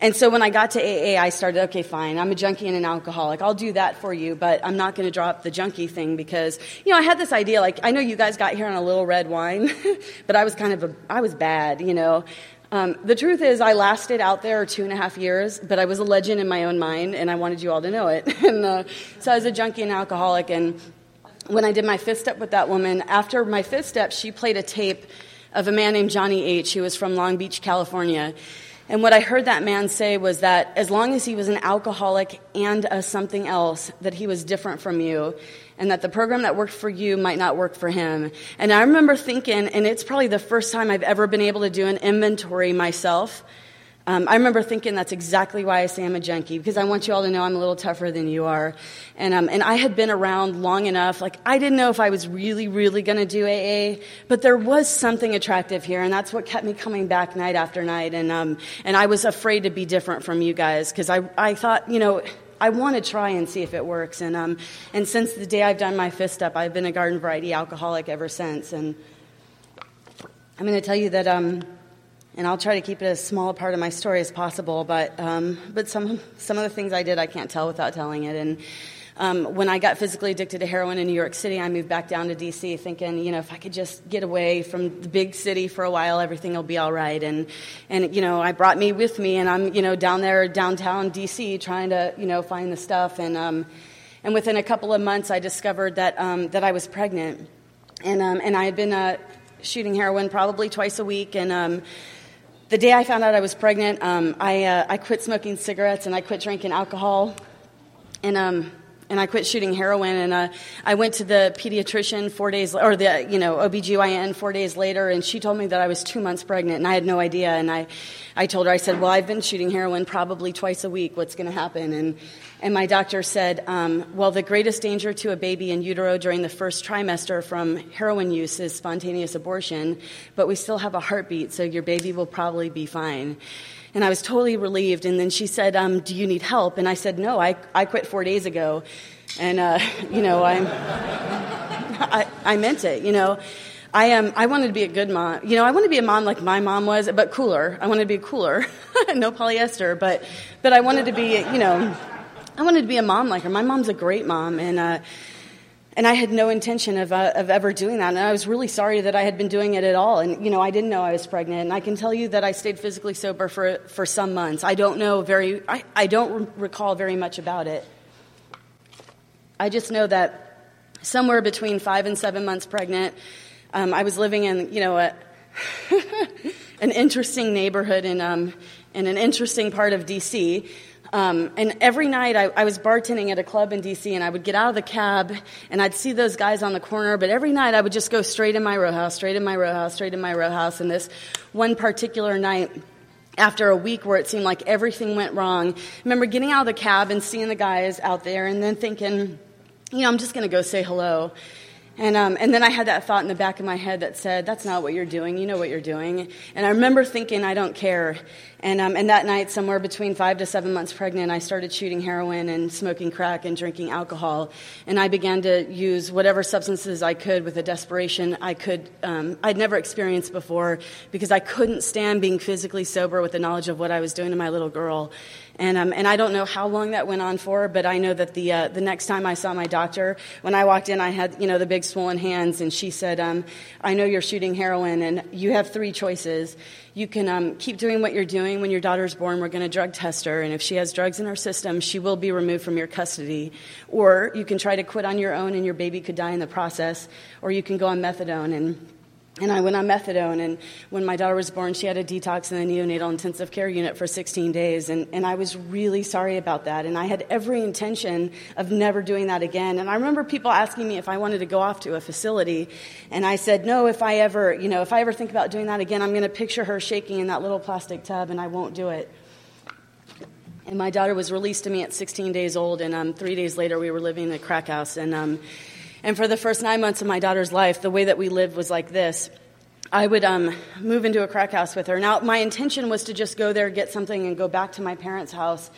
A: and so when I got to AA, I started, okay, fine, I'm a junkie and an alcoholic. I'll do that for you, but I'm not going to drop the junkie thing because, you know, I had this idea, like, I know you guys got here on a little red wine, but I was kind of a, I was bad, you know. Um, the truth is, I lasted out there two and a half years, but I was a legend in my own mind, and I wanted you all to know it. and uh, so I was a junkie and alcoholic. And when I did my fifth step with that woman, after my fifth step, she played a tape of a man named Johnny H., who was from Long Beach, California. And what I heard that man say was that as long as he was an alcoholic and a something else, that he was different from you and that the program that worked for you might not work for him. And I remember thinking, and it's probably the first time I've ever been able to do an inventory myself. Um, I remember thinking that's exactly why I say I'm a junkie, because I want you all to know I'm a little tougher than you are. And, um, and I had been around long enough, like, I didn't know if I was really, really going to do AA, but there was something attractive here, and that's what kept me coming back night after night. And, um, and I was afraid to be different from you guys, because I, I thought, you know, I want to try and see if it works. And, um, and since the day I've done my fifth step, I've been a garden variety alcoholic ever since. And I'm going to tell you that, um, and I'll try to keep it as small a part of my story as possible, but, um, but some, some of the things I did I can't tell without telling it. And um, when I got physically addicted to heroin in New York City, I moved back down to D.C. thinking, you know, if I could just get away from the big city for a while, everything will be all right. And, and you know, I brought me with me, and I'm, you know, down there downtown D.C. trying to, you know, find the stuff. And, um, and within a couple of months, I discovered that, um, that I was pregnant. And, um, and I had been uh, shooting heroin probably twice a week. And um, the day I found out I was pregnant, um, I, uh, I quit smoking cigarettes and I quit drinking alcohol. And um, and I quit shooting heroin. And uh, I went to the pediatrician four days, or the you know OBGYN four days later, and she told me that I was two months pregnant, and I had no idea. And I, I told her, I said, well, I've been shooting heroin probably twice a week. What's going to happen? And and my doctor said, um, well, the greatest danger to a baby in utero during the first trimester from heroin use is spontaneous abortion, but we still have a heartbeat, so your baby will probably be fine. And I was totally relieved. And then she said, um, Do you need help? And I said, No, I, I quit four days ago. And, uh, you know, I'm, I, I meant it, you know. I am. I wanted to be a good mom. You know, I wanted to be a mom like my mom was, but cooler. I wanted to be cooler, no polyester, but but I wanted to be. You know, I wanted to be a mom like her. My mom's a great mom, and uh, and I had no intention of, uh, of ever doing that. And I was really sorry that I had been doing it at all. And, you know, I didn't know I was pregnant. And I can tell you that I stayed physically sober for, for some months. I don't know very, I, I don't re- recall very much about it. I just know that somewhere between five and seven months pregnant, um, I was living in, you know, a, an interesting neighborhood in, um, in an interesting part of D.C. Um, and every night I, I, was bartending at a club in DC, and I would get out of the cab and I'd see those guys on the corner. But every night I would just go straight in my row house, straight in my row house, straight in my row house. And this one particular night, after a week where it seemed like everything went wrong, I remember getting out of the cab and seeing the guys out there, and then thinking, you know, I'm just going to go say hello. And, um, and then I had that thought in the back of my head that said, That's not what you're doing. You know what you're doing. And I remember thinking, I don't care. And, um, and that night, somewhere between five to seven months pregnant, I started shooting heroin and smoking crack and drinking alcohol. And I began to use whatever substances I could with a desperation I could, um, I'd never experienced before because I couldn't stand being physically sober with the knowledge of what I was doing to my little girl. And, um, and I don't know how long that went on for, but I know that the, uh, the next time I saw my doctor, when I walked in, I had, you know, the big swollen hands, and she said, um, I know you're shooting heroin, and you have three choices. You can um, keep doing what you're doing. When your daughter's born, we're going to drug test her, and if she has drugs in her system, she will be removed from your custody. Or you can try to quit on your own, and your baby could die in the process, or you can go on methadone. And and I went on methadone. And when my daughter was born, she had a detox in the neonatal intensive care unit for 16 days. And, and I was really sorry about that. And I had every intention of never doing that again. And I remember people asking me if I wanted to go off to a facility. And I said, no, if I ever, you know, if I ever think about doing that again, I'm going to picture her shaking in that little plastic tub and I won't do it. And my daughter was released to me at 16 days old. And um, three days later, we were living in a crack house. And, um, and for the first nine months of my daughter's life, the way that we lived was like this. I would um, move into a crack house with her. Now, my intention was to just go there, get something, and go back to my parents' house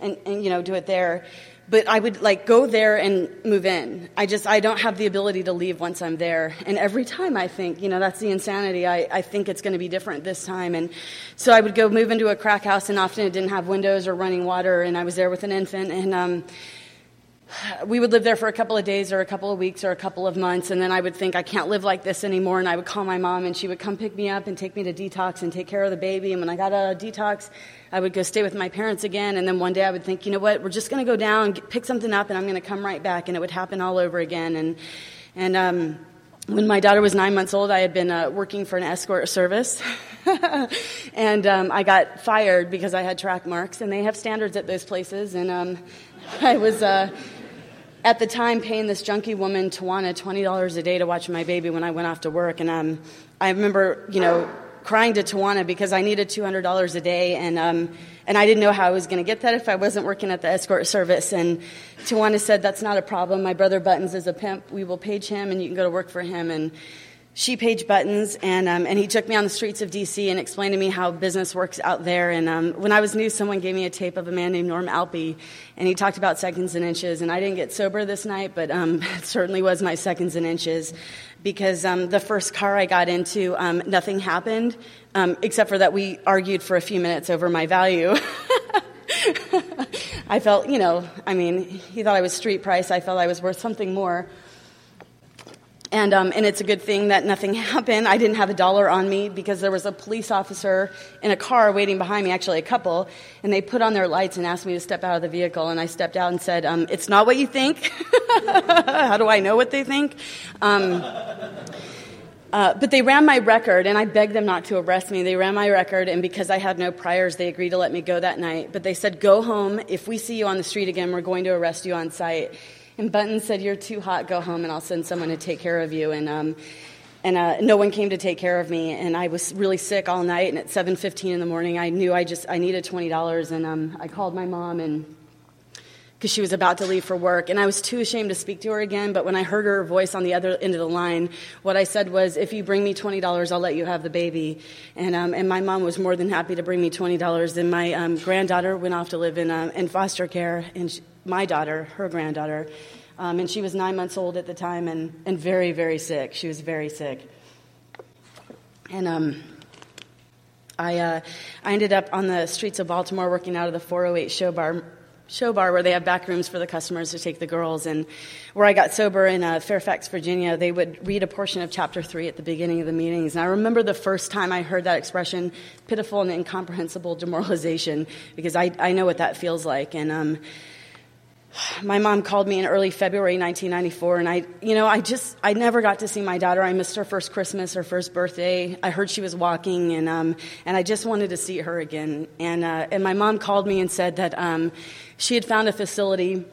A: and, and, you know, do it there. But I would like go there and move in. I just, I don't have the ability to leave once I'm there. And every time I think, you know, that's the insanity. I, I think it's going to be different this time. And so I would go move into a crack house, and often it didn't have windows or running water, and I was there with an infant. And, um, we would live there for a couple of days or a couple of weeks or a couple of months, and then I would think, I can't live like this anymore. And I would call my mom, and she would come pick me up and take me to detox and take care of the baby. And when I got out of detox, I would go stay with my parents again. And then one day I would think, you know what, we're just going to go down, pick something up, and I'm going to come right back. And it would happen all over again. And, and um, when my daughter was nine months old, I had been uh, working for an escort service. and um, I got fired because I had track marks, and they have standards at those places. And um, I was. Uh, at the time paying this junkie woman Tawana twenty dollars a day to watch my baby when I went off to work, and um, I remember you know crying to Tawana because I needed two hundred dollars a day, and um, and I didn't know how I was going to get that if I wasn't working at the escort service. And Tawana said, "That's not a problem. My brother Buttons is a pimp. We will page him, and you can go to work for him." And she page buttons, and, um, and he took me on the streets of DC and explained to me how business works out there. And um, when I was new, someone gave me a tape of a man named Norm Alpe, and he talked about seconds and inches. And I didn't get sober this night, but um, it certainly was my seconds and inches because um, the first car I got into, um, nothing happened, um, except for that we argued for a few minutes over my value. I felt, you know, I mean, he thought I was street price. I felt I was worth something more. And, um, and it's a good thing that nothing happened. I didn't have a dollar on me because there was a police officer in a car waiting behind me, actually a couple, and they put on their lights and asked me to step out of the vehicle. And I stepped out and said, um, It's not what you think. How do I know what they think? Um, uh, but they ran my record, and I begged them not to arrest me. They ran my record, and because I had no priors, they agreed to let me go that night. But they said, Go home. If we see you on the street again, we're going to arrest you on sight. And Button said, You're too hot, go home, and I'll send someone to take care of you. And, um, and uh, no one came to take care of me. And I was really sick all night. And at 7.15 in the morning, I knew I just I needed $20. And um, I called my mom and because she was about to leave for work. And I was too ashamed to speak to her again. But when I heard her voice on the other end of the line, what I said was, if you bring me $20, I'll let you have the baby. And, um, and my mom was more than happy to bring me $20. And my um, granddaughter went off to live in, uh, in foster care. And she, my daughter, her granddaughter, um, and she was nine months old at the time and, and very, very sick. She was very sick. And um, I, uh, I ended up on the streets of Baltimore working out of the 408 show bar show bar where they have back rooms for the customers to take the girls. And where I got sober in uh, Fairfax, Virginia, they would read a portion of chapter three at the beginning of the meetings. And I remember the first time I heard that expression, pitiful and incomprehensible demoralization, because I, I know what that feels like. And um, my mom called me in early February 1994, and I, you know, I just, I never got to see my daughter. I missed her first Christmas, her first birthday. I heard she was walking, and um, and I just wanted to see her again. And uh, and my mom called me and said that um, she had found a facility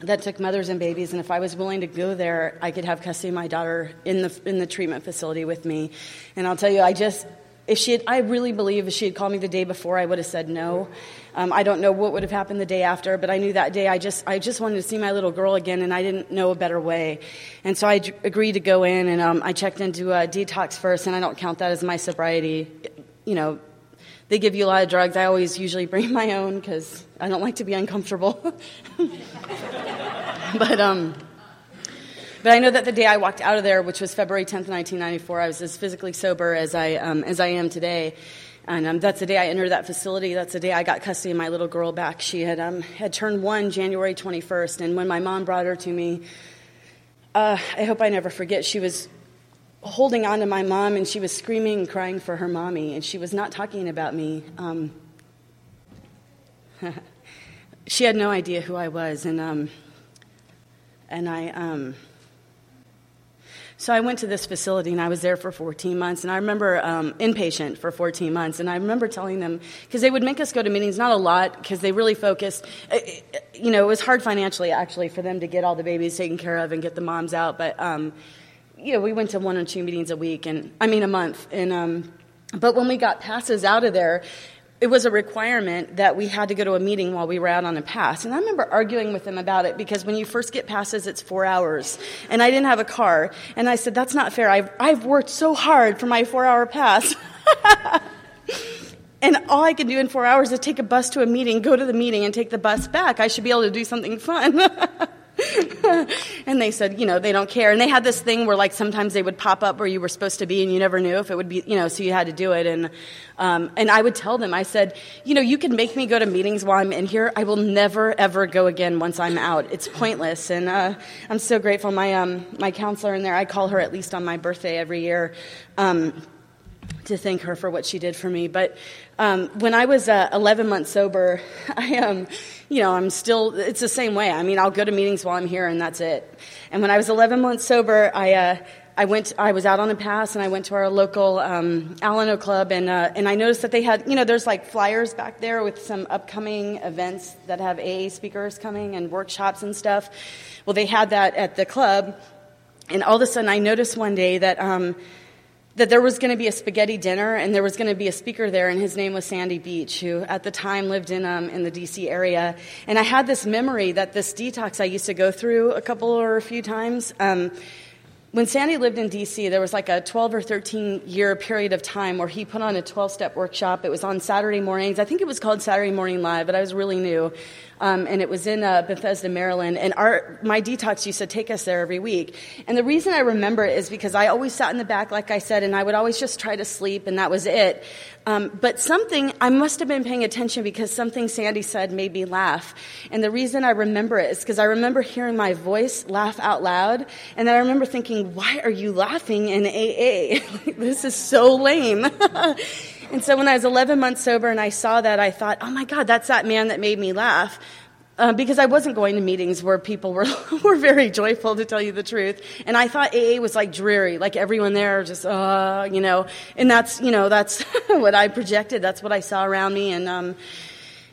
A: that took mothers and babies, and if I was willing to go there, I could have custody of my daughter in the in the treatment facility with me. And I'll tell you, I just, if she had, I really believe if she had called me the day before, I would have said no. Um, I don't know what would have happened the day after, but I knew that day I just I just wanted to see my little girl again, and I didn't know a better way. And so I d- agreed to go in, and um, I checked into a detox first, and I don't count that as my sobriety. You know, they give you a lot of drugs. I always usually bring my own because I don't like to be uncomfortable. but um. But I know that the day I walked out of there, which was February 10th, 1994, I was as physically sober as I, um, as I am today. And um, that's the day I entered that facility. That's the day I got custody of my little girl back. She had, um, had turned one January 21st. And when my mom brought her to me, uh, I hope I never forget, she was holding on to my mom and she was screaming and crying for her mommy. And she was not talking about me. Um, she had no idea who I was. And, um, and I. So I went to this facility and I was there for 14 months. And I remember um, inpatient for 14 months. And I remember telling them, because they would make us go to meetings, not a lot, because they really focused. Uh, uh, you know, it was hard financially, actually, for them to get all the babies taken care of and get the moms out. But, um, you know, we went to one or two meetings a week, and I mean, a month. And, um, but when we got passes out of there, it was a requirement that we had to go to a meeting while we were out on a pass. And I remember arguing with them about it because when you first get passes, it's four hours. And I didn't have a car. And I said, that's not fair. I've, I've worked so hard for my four hour pass. and all I can do in four hours is take a bus to a meeting, go to the meeting, and take the bus back. I should be able to do something fun. and they said, you know, they don't care. And they had this thing where, like, sometimes they would pop up where you were supposed to be, and you never knew if it would be, you know, so you had to do it. And um, and I would tell them, I said, you know, you can make me go to meetings while I'm in here. I will never ever go again once I'm out. It's pointless. And uh, I'm so grateful. My um, my counselor in there, I call her at least on my birthday every year. Um, to thank her for what she did for me. But um, when I was uh, 11 months sober, I um, you know, I'm still. It's the same way. I mean, I'll go to meetings while I'm here, and that's it. And when I was 11 months sober, I. Uh, I went. I was out on a pass, and I went to our local um, Alano Club, and uh, and I noticed that they had, you know, there's like flyers back there with some upcoming events that have AA speakers coming and workshops and stuff. Well, they had that at the club, and all of a sudden, I noticed one day that um, that there was going to be a spaghetti dinner and there was going to be a speaker there and his name was sandy beach who at the time lived in, um, in the dc area. And i had this memory that this detox i used to go through a couple or a few times um, when sandy lived in dc there was like a 12 or 13 year period of time where he put on a 12 step workshop. It was on saturday mornings. I think it was called saturday morning live but i was really new um, and it was in uh, Bethesda, Maryland. And our my detox used to take us there every week. And the reason I remember it is because I always sat in the back, like I said, and I would always just try to sleep, and that was it. Um, but something I must have been paying attention because something Sandy said made me laugh. And the reason I remember it is because I remember hearing my voice laugh out loud, and then I remember thinking, "Why are you laughing in AA? this is so lame." And so when I was 11 months sober and I saw that, I thought, oh my God, that's that man that made me laugh. Uh, because I wasn't going to meetings where people were, were very joyful, to tell you the truth. And I thought AA was like dreary, like everyone there just, uh, you know, and that's, you know, that's what I projected. That's what I saw around me. And, um,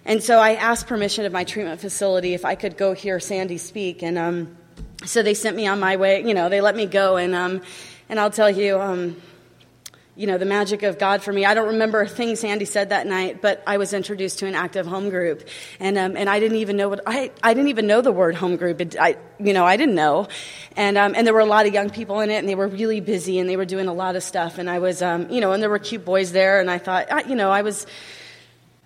A: and so I asked permission of my treatment facility if I could go hear Sandy speak. And, um, so they sent me on my way, you know, they let me go. And, um, and I'll tell you, um, you know, the magic of God for me. I don't remember things Sandy said that night, but I was introduced to an active home group, and um, and I didn't even know what I I didn't even know the word home group. It, I you know I didn't know, and um, and there were a lot of young people in it, and they were really busy, and they were doing a lot of stuff, and I was um, you know, and there were cute boys there, and I thought I, you know I was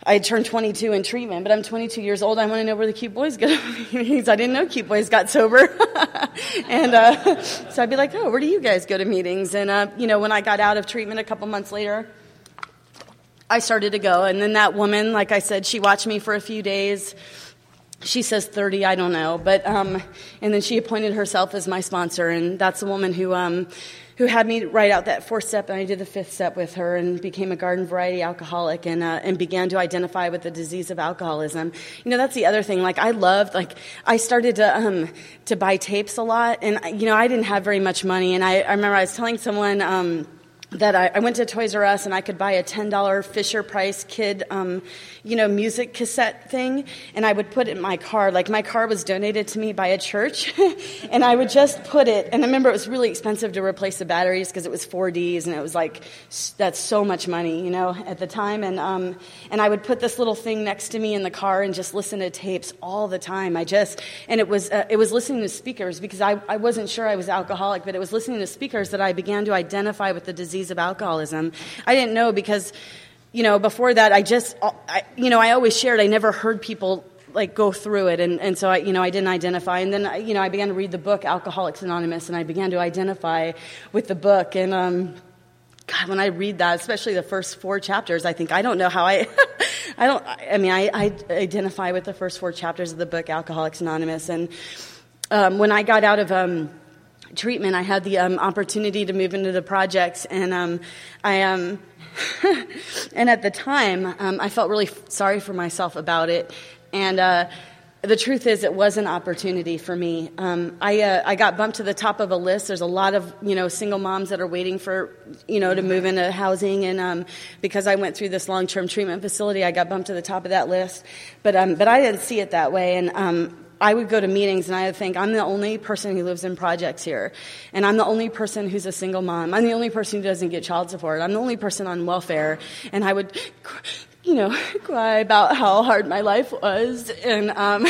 A: I turned 22 in treatment, but I'm 22 years old. I want to know where the cute boys go meetings. I didn't know cute boys got sober. and uh, so I'd be like, oh, where do you guys go to meetings? And, uh, you know, when I got out of treatment a couple months later, I started to go. And then that woman, like I said, she watched me for a few days. She says 30 i don't know but um, and then she appointed herself as my sponsor and that's the woman who um, who had me write out that fourth step and i did the fifth step with her and became a garden variety alcoholic and uh, and began to identify with the disease of alcoholism. You know that's the other thing like i loved like i started to um, to buy tapes a lot and you know i didn't have very much money and i, I remember i was telling someone um, that I, I, went to Toys R Us and I could buy a $10 Fisher Price kid, um, you know, music cassette thing, and I would put it in my car. Like my car was donated to me by a church, and I would just put it. And I remember it was really expensive to replace the batteries because it was 4Ds, and it was like that's so much money, you know, at the time. And um, and I would put this little thing next to me in the car and just listen to tapes all the time. I just and it was uh, it was listening to speakers because I I wasn't sure I was alcoholic, but it was listening to speakers that I began to identify with the disease disease of alcoholism. I didn't know because, you know, before that, I just, I, you know, I always shared, I never heard people like go through it. And, and so I, you know I didn't identify. And then you know I began to read the book Alcoholics Anonymous and I began to identify with the book. And um, God when I read that especially the first four chapters I think I don't know how I I don't I mean I, I identify with the first four chapters of the book Alcoholics Anonymous. And um, when I got out of um, treatment, I had the um, opportunity to move into the projects, and um, I um, and at the time, um, I felt really sorry for myself about it, and. Uh, the truth is, it was an opportunity for me. Um, I, uh, I got bumped to the top of a list. There's a lot of you know single moms that are waiting for you know to move into housing, and um, because I went through this long-term treatment facility, I got bumped to the top of that list. But um, but I didn't see it that way, and um, I would go to meetings and I would think, I'm the only person who lives in projects here. And I'm the only person who's a single mom. I'm the only person who doesn't get child support. I'm the only person on welfare. And I would, you know, cry about how hard my life was. And um,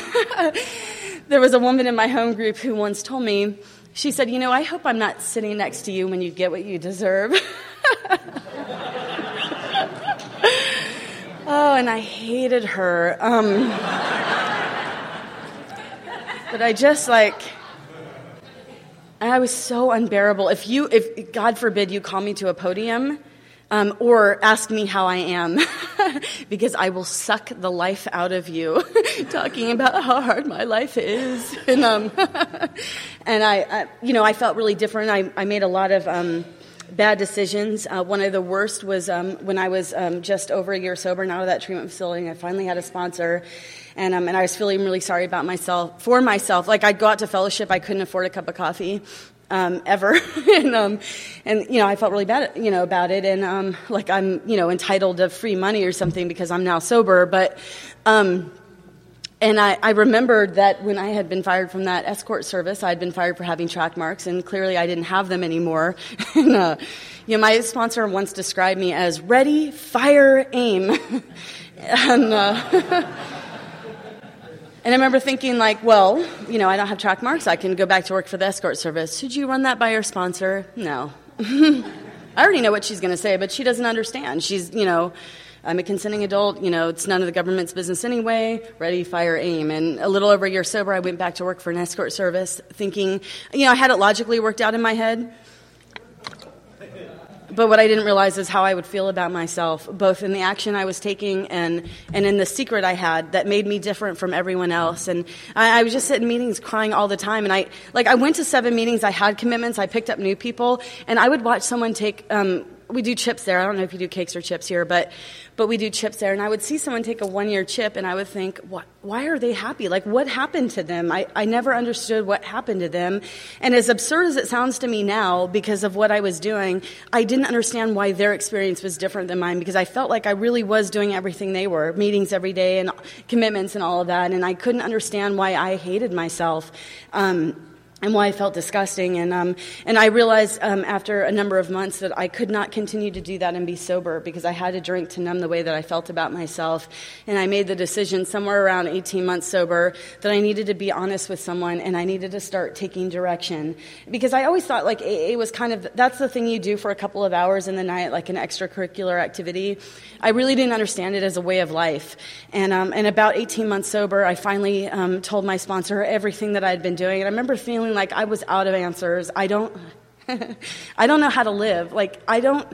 A: there was a woman in my home group who once told me, she said, You know, I hope I'm not sitting next to you when you get what you deserve. oh, and I hated her. Um, but I just like, I was so unbearable. If you, if God forbid you call me to a podium, um, or ask me how I am, because I will suck the life out of you, talking about how hard my life is. And, um, and I, I, you know, I felt really different. I, I made a lot of um, bad decisions. Uh, one of the worst was um, when I was um, just over a year sober and out of that treatment facility. I finally had a sponsor, and um, and I was feeling really sorry about myself for myself. Like I'd go out to fellowship, I couldn't afford a cup of coffee. Um, ever, and um, and you know I felt really bad, you know, about it, and um, like I'm, you know, entitled to free money or something because I'm now sober. But um, and I, I, remembered that when I had been fired from that escort service, I had been fired for having track marks, and clearly I didn't have them anymore. and, uh, you know, my sponsor once described me as ready, fire, aim. and uh, And I remember thinking, like, well, you know, I don't have track marks. I can go back to work for the escort service. Should you run that by your sponsor? No. I already know what she's going to say, but she doesn't understand. She's, you know, I'm a consenting adult. You know, it's none of the government's business anyway. Ready, fire, aim. And a little over a year sober, I went back to work for an escort service, thinking, you know, I had it logically worked out in my head. But what I didn't realize is how I would feel about myself, both in the action I was taking and, and in the secret I had that made me different from everyone else. And I, I was just sitting meetings crying all the time. And I, like, I went to seven meetings, I had commitments, I picked up new people, and I would watch someone take, um, we do chips there. I don't know if you do cakes or chips here, but but we do chips there. And I would see someone take a one year chip, and I would think, what, why are they happy? Like, what happened to them? I, I never understood what happened to them. And as absurd as it sounds to me now, because of what I was doing, I didn't understand why their experience was different than mine because I felt like I really was doing everything they were meetings every day and commitments and all of that. And I couldn't understand why I hated myself. Um, and why I felt disgusting. And, um, and I realized um, after a number of months that I could not continue to do that and be sober because I had to drink to numb the way that I felt about myself. And I made the decision somewhere around 18 months sober that I needed to be honest with someone and I needed to start taking direction. Because I always thought like AA was kind of, that's the thing you do for a couple of hours in the night, like an extracurricular activity. I really didn't understand it as a way of life. And, um, and about 18 months sober, I finally um, told my sponsor everything that I had been doing. And I remember feeling feeling like I was out of answers. I don't, I don't know how to live. Like, I don't,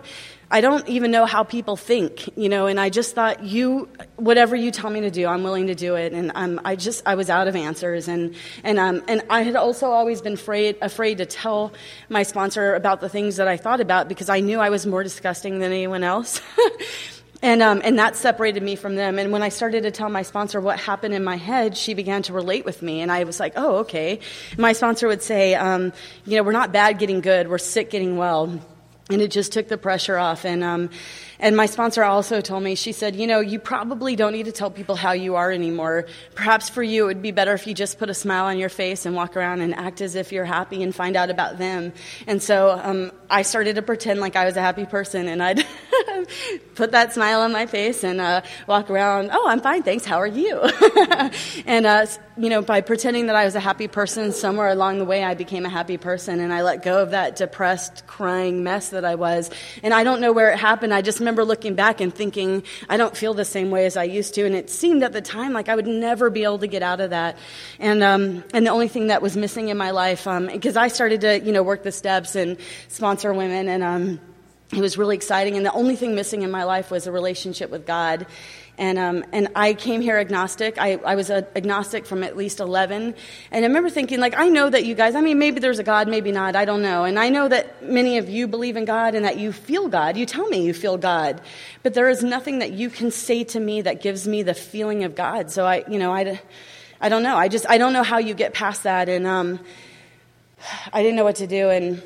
A: I don't even know how people think, you know, and I just thought, you, whatever you tell me to do, I'm willing to do it. And um, I just, I was out of answers. And, and, um, and I had also always been afraid, afraid to tell my sponsor about the things that I thought about because I knew I was more disgusting than anyone else. And, um, and that separated me from them. And when I started to tell my sponsor what happened in my head, she began to relate with me. And I was like, oh, okay. My sponsor would say, um, you know, we're not bad getting good, we're sick getting well and it just took the pressure off and um, and my sponsor also told me she said you know you probably don't need to tell people how you are anymore perhaps for you it would be better if you just put a smile on your face and walk around and act as if you're happy and find out about them and so um, i started to pretend like i was a happy person and i'd put that smile on my face and uh, walk around oh i'm fine thanks how are you and uh, you know by pretending that i was a happy person somewhere along the way i became a happy person and i let go of that depressed crying mess that I was. And I don't know where it happened. I just remember looking back and thinking, I don't feel the same way as I used to. And it seemed at the time like I would never be able to get out of that. And, um, and the only thing that was missing in my life, because um, I started to, you know, work the steps and sponsor women and, um, it was really exciting. And the only thing missing in my life was a relationship with God. And, um, and I came here agnostic. I, I was agnostic from at least 11. And I remember thinking, like, I know that you guys, I mean, maybe there's a God, maybe not, I don't know. And I know that many of you believe in God and that you feel God. You tell me you feel God. But there is nothing that you can say to me that gives me the feeling of God. So I, you know, I, I don't know. I just, I don't know how you get past that. And um, I didn't know what to do. And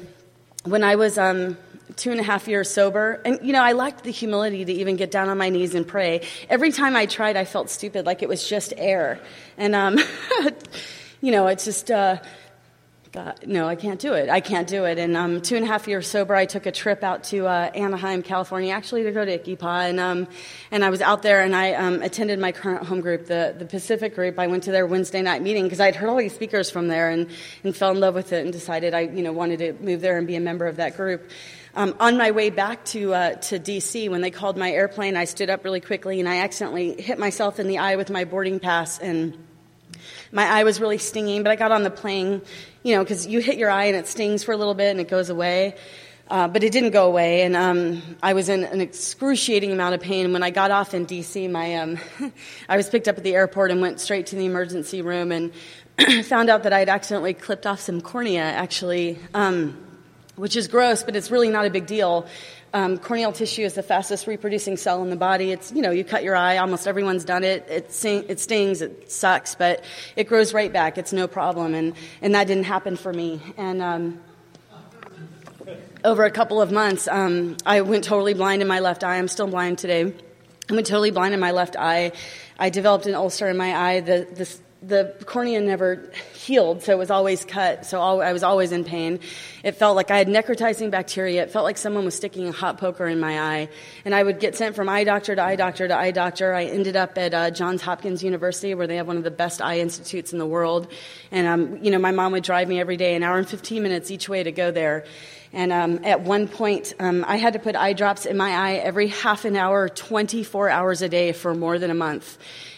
A: when I was, um, two and a half years sober. And, you know, I lacked the humility to even get down on my knees and pray. Every time I tried, I felt stupid, like it was just air. And, um, you know, it's just, uh, God, no, I can't do it. I can't do it. And um, two and a half years sober, I took a trip out to uh, Anaheim, California, actually to go to ICYPAA. And, um, and I was out there and I um, attended my current home group, the, the Pacific group. I went to their Wednesday night meeting because I'd heard all these speakers from there and, and fell in love with it and decided I you know, wanted to move there and be a member of that group. Um, on my way back to, uh, to DC, when they called my airplane, I stood up really quickly and I accidentally hit myself in the eye with my boarding pass and my eye was really stinging, but I got on the plane, you know, because you hit your eye and it stings for a little bit and it goes away. Uh, but it didn't go away, and um, I was in an excruciating amount of pain. When I got off in D.C., my um, I was picked up at the airport and went straight to the emergency room and found out that I had accidentally clipped off some cornea, actually. Um, which is gross, but it's really not a big deal. Um, corneal tissue is the fastest reproducing cell in the body. It's, you know, you cut your eye, almost everyone's done it. It, sing, it stings, it sucks, but it grows right back. It's no problem. And, and that didn't happen for me. And, um, over a couple of months, um, I went totally blind in my left eye. I'm still blind today. I went totally blind in my left eye. I developed an ulcer in my eye. The, the the cornea never healed, so it was always cut, so I was always in pain. It felt like I had necrotizing bacteria. It felt like someone was sticking a hot poker in my eye. And I would get sent from eye doctor to eye doctor to eye doctor. I ended up at uh, Johns Hopkins University, where they have one of the best eye institutes in the world. And, um, you know, my mom would drive me every day, an hour and 15 minutes each way to go there. And um, at one point, um, I had to put eye drops in my eye every half an hour, 24 hours a day for more than a month.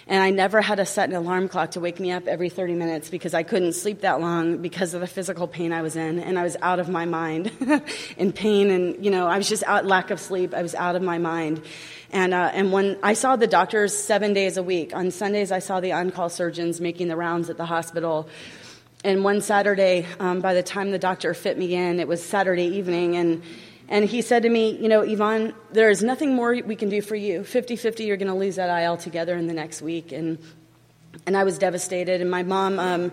A: And I never had to set an alarm clock to wake me up every 30 minutes because I couldn't sleep that long because of the physical pain I was in. And I was out of my mind in pain. And, you know, I was just out, lack of sleep. I was out of my mind. And, uh, and when I saw the doctors seven days a week, on Sundays I saw the on call surgeons making the rounds at the hospital. And one Saturday, um, by the time the doctor fit me in, it was Saturday evening, and and he said to me, You know, Yvonne, there is nothing more we can do for you. 50 50, you're going to lose that eye altogether in the next week. And, and I was devastated. And my mom um,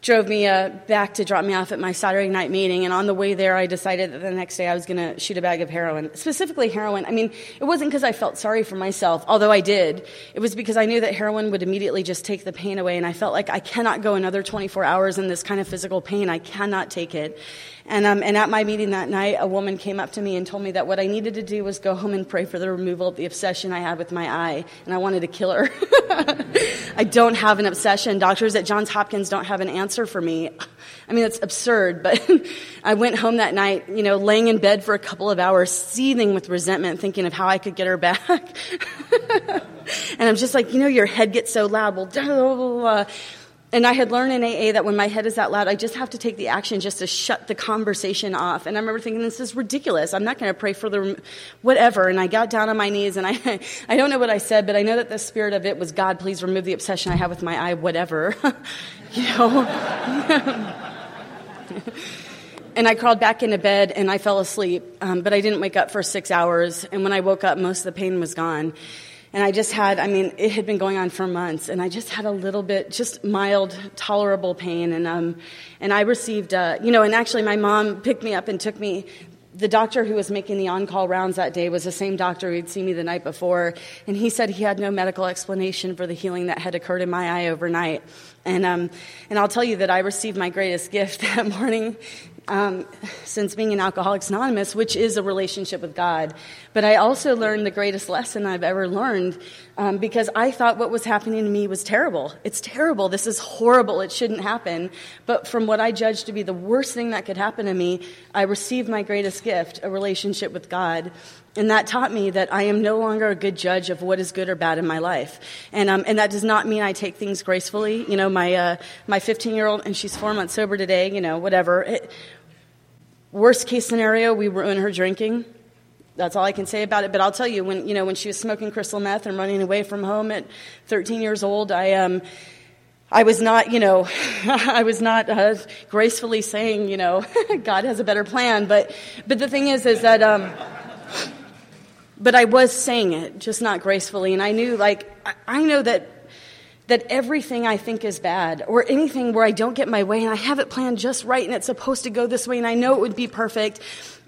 A: drove me uh, back to drop me off at my Saturday night meeting. And on the way there, I decided that the next day I was going to shoot a bag of heroin, specifically heroin. I mean, it wasn't because I felt sorry for myself, although I did. It was because I knew that heroin would immediately just take the pain away. And I felt like I cannot go another 24 hours in this kind of physical pain. I cannot take it. And, um, and at my meeting that night, a woman came up to me and told me that what I needed to do was go home and pray for the removal of the obsession I had with my eye. And I wanted to kill her. I don't have an obsession. Doctors at Johns Hopkins don't have an answer for me. I mean, it's absurd, but I went home that night, you know, laying in bed for a couple of hours, seething with resentment, thinking of how I could get her back. and I'm just like, you know, your head gets so loud. Well, blah, blah, blah, and I had learned in AA that when my head is that loud, I just have to take the action just to shut the conversation off. And I remember thinking, this is ridiculous. I'm not going to pray for the whatever. And I got down on my knees and I, I don't know what I said, but I know that the spirit of it was, God, please remove the obsession I have with my eye, whatever. you know? and I crawled back into bed and I fell asleep, um, but I didn't wake up for six hours. And when I woke up, most of the pain was gone. And I just had, I mean, it had been going on for months, and I just had a little bit, just mild, tolerable pain. And, um, and I received, uh, you know, and actually my mom picked me up and took me. The doctor who was making the on call rounds that day was the same doctor who'd seen me the night before, and he said he had no medical explanation for the healing that had occurred in my eye overnight. And, um, and I'll tell you that I received my greatest gift that morning um, since being an Alcoholics Anonymous, which is a relationship with God. But I also learned the greatest lesson I've ever learned um, because I thought what was happening to me was terrible. It's terrible. This is horrible. It shouldn't happen. But from what I judged to be the worst thing that could happen to me, I received my greatest gift, a relationship with God. And that taught me that I am no longer a good judge of what is good or bad in my life. And, um, and that does not mean I take things gracefully. You know, my, uh, my 15 year old, and she's four months sober today, you know, whatever. It, Worst case scenario, we ruin her drinking. That's all I can say about it. But I'll tell you, when you know when she was smoking crystal meth and running away from home at 13 years old, I um, I was not, you know, I was not uh, gracefully saying, you know, God has a better plan. But but the thing is, is that. Um, but I was saying it, just not gracefully, and I knew, like, I know that that everything I think is bad or anything where I don't get my way and I have it planned just right and it's supposed to go this way and I know it would be perfect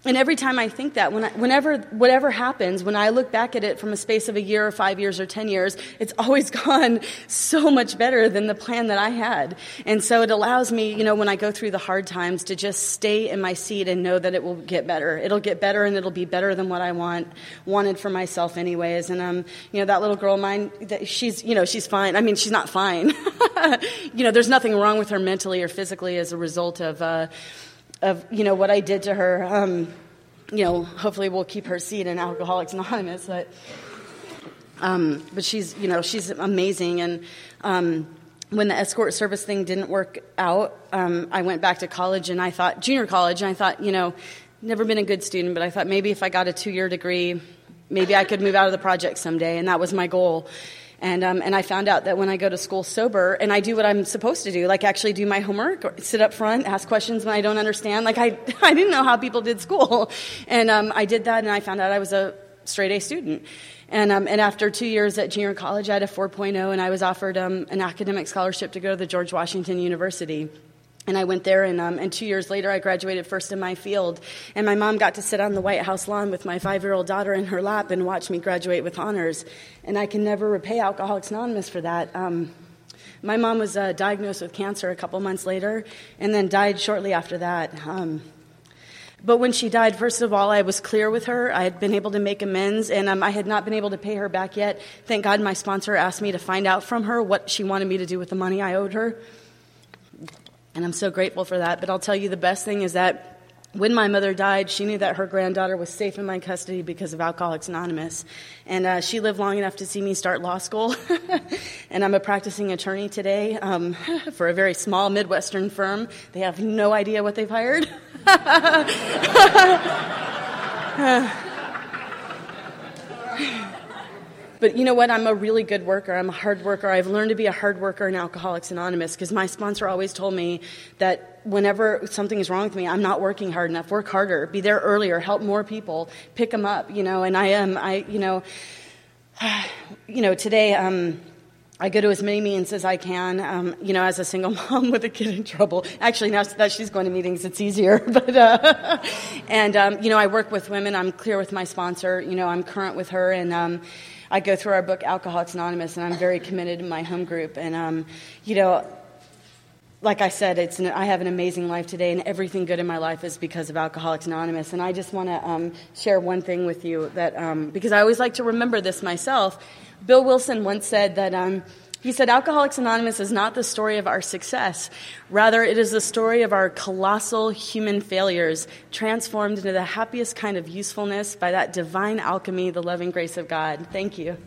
A: and every time I think that, when I, whenever, whatever happens, when I look back at it from a space of a year or five years or ten years, it's always gone so much better than the plan that I had. And so it allows me, you know, when I go through the hard times to just stay in my seat and know that it will get better. It'll get better and it'll be better than what I want, wanted for myself anyways. And, um, you know, that little girl of mine, she's, you know, she's fine. I mean, she's not fine. you know, there's nothing wrong with her mentally or physically as a result of, uh, of you know what I did to her. Um, you know, hopefully we'll keep her seat in Alcoholics Anonymous, but um, but she's you know she's amazing and. Um, when the escort service thing didn't work out, um, I went back to college and I thought, junior college, and I thought, you know, never been a good student, but I thought maybe if I got a two year degree, maybe I could move out of the project someday, and that was my goal. And, um, and I found out that when I go to school sober and I do what I'm supposed to do, like actually do my homework, sit up front, ask questions when I don't understand, like I, I didn't know how people did school. And um, I did that and I found out I was a straight A student. And, um, and after two years at junior college, I had a 4.0 and I was offered um, an academic scholarship to go to the George Washington University. And I went there, and, um, and two years later, I graduated first in my field. And my mom got to sit on the White House lawn with my five year old daughter in her lap and watch me graduate with honors. And I can never repay Alcoholics Anonymous for that. Um, my mom was uh, diagnosed with cancer a couple months later and then died shortly after that. Um, but when she died, first of all, I was clear with her. I had been able to make amends, and um, I had not been able to pay her back yet. Thank God my sponsor asked me to find out from her what she wanted me to do with the money I owed her. And I'm so grateful for that. But I'll tell you the best thing is that when my mother died, she knew that her granddaughter was safe in my custody because of Alcoholics Anonymous. And uh, she lived long enough to see me start law school. and I'm a practicing attorney today um, for a very small Midwestern firm. They have no idea what they've hired. But you know what? I'm a really good worker. I'm a hard worker. I've learned to be a hard worker in Alcoholics Anonymous because my sponsor always told me that whenever something is wrong with me, I'm not working hard enough. Work harder. Be there earlier. Help more people. Pick them up. You know. And I am. I. You know. You know. Today. Um, I go to as many meetings as I can. Um, you know, as a single mom with a kid in trouble. Actually, now that she's going to meetings, it's easier. But uh, and um, you know, I work with women. I'm clear with my sponsor. You know, I'm current with her, and um, I go through our book Alcoholics Anonymous, and I'm very committed to my home group. And um, you know, like I said, it's an, I have an amazing life today, and everything good in my life is because of Alcoholics Anonymous. And I just want to um, share one thing with you that um, because I always like to remember this myself. Bill Wilson once said that. He said, Alcoholics Anonymous is not the story of our success. Rather, it is the story of our colossal human failures transformed into the happiest kind of usefulness by that divine alchemy, the loving grace of God. Thank you.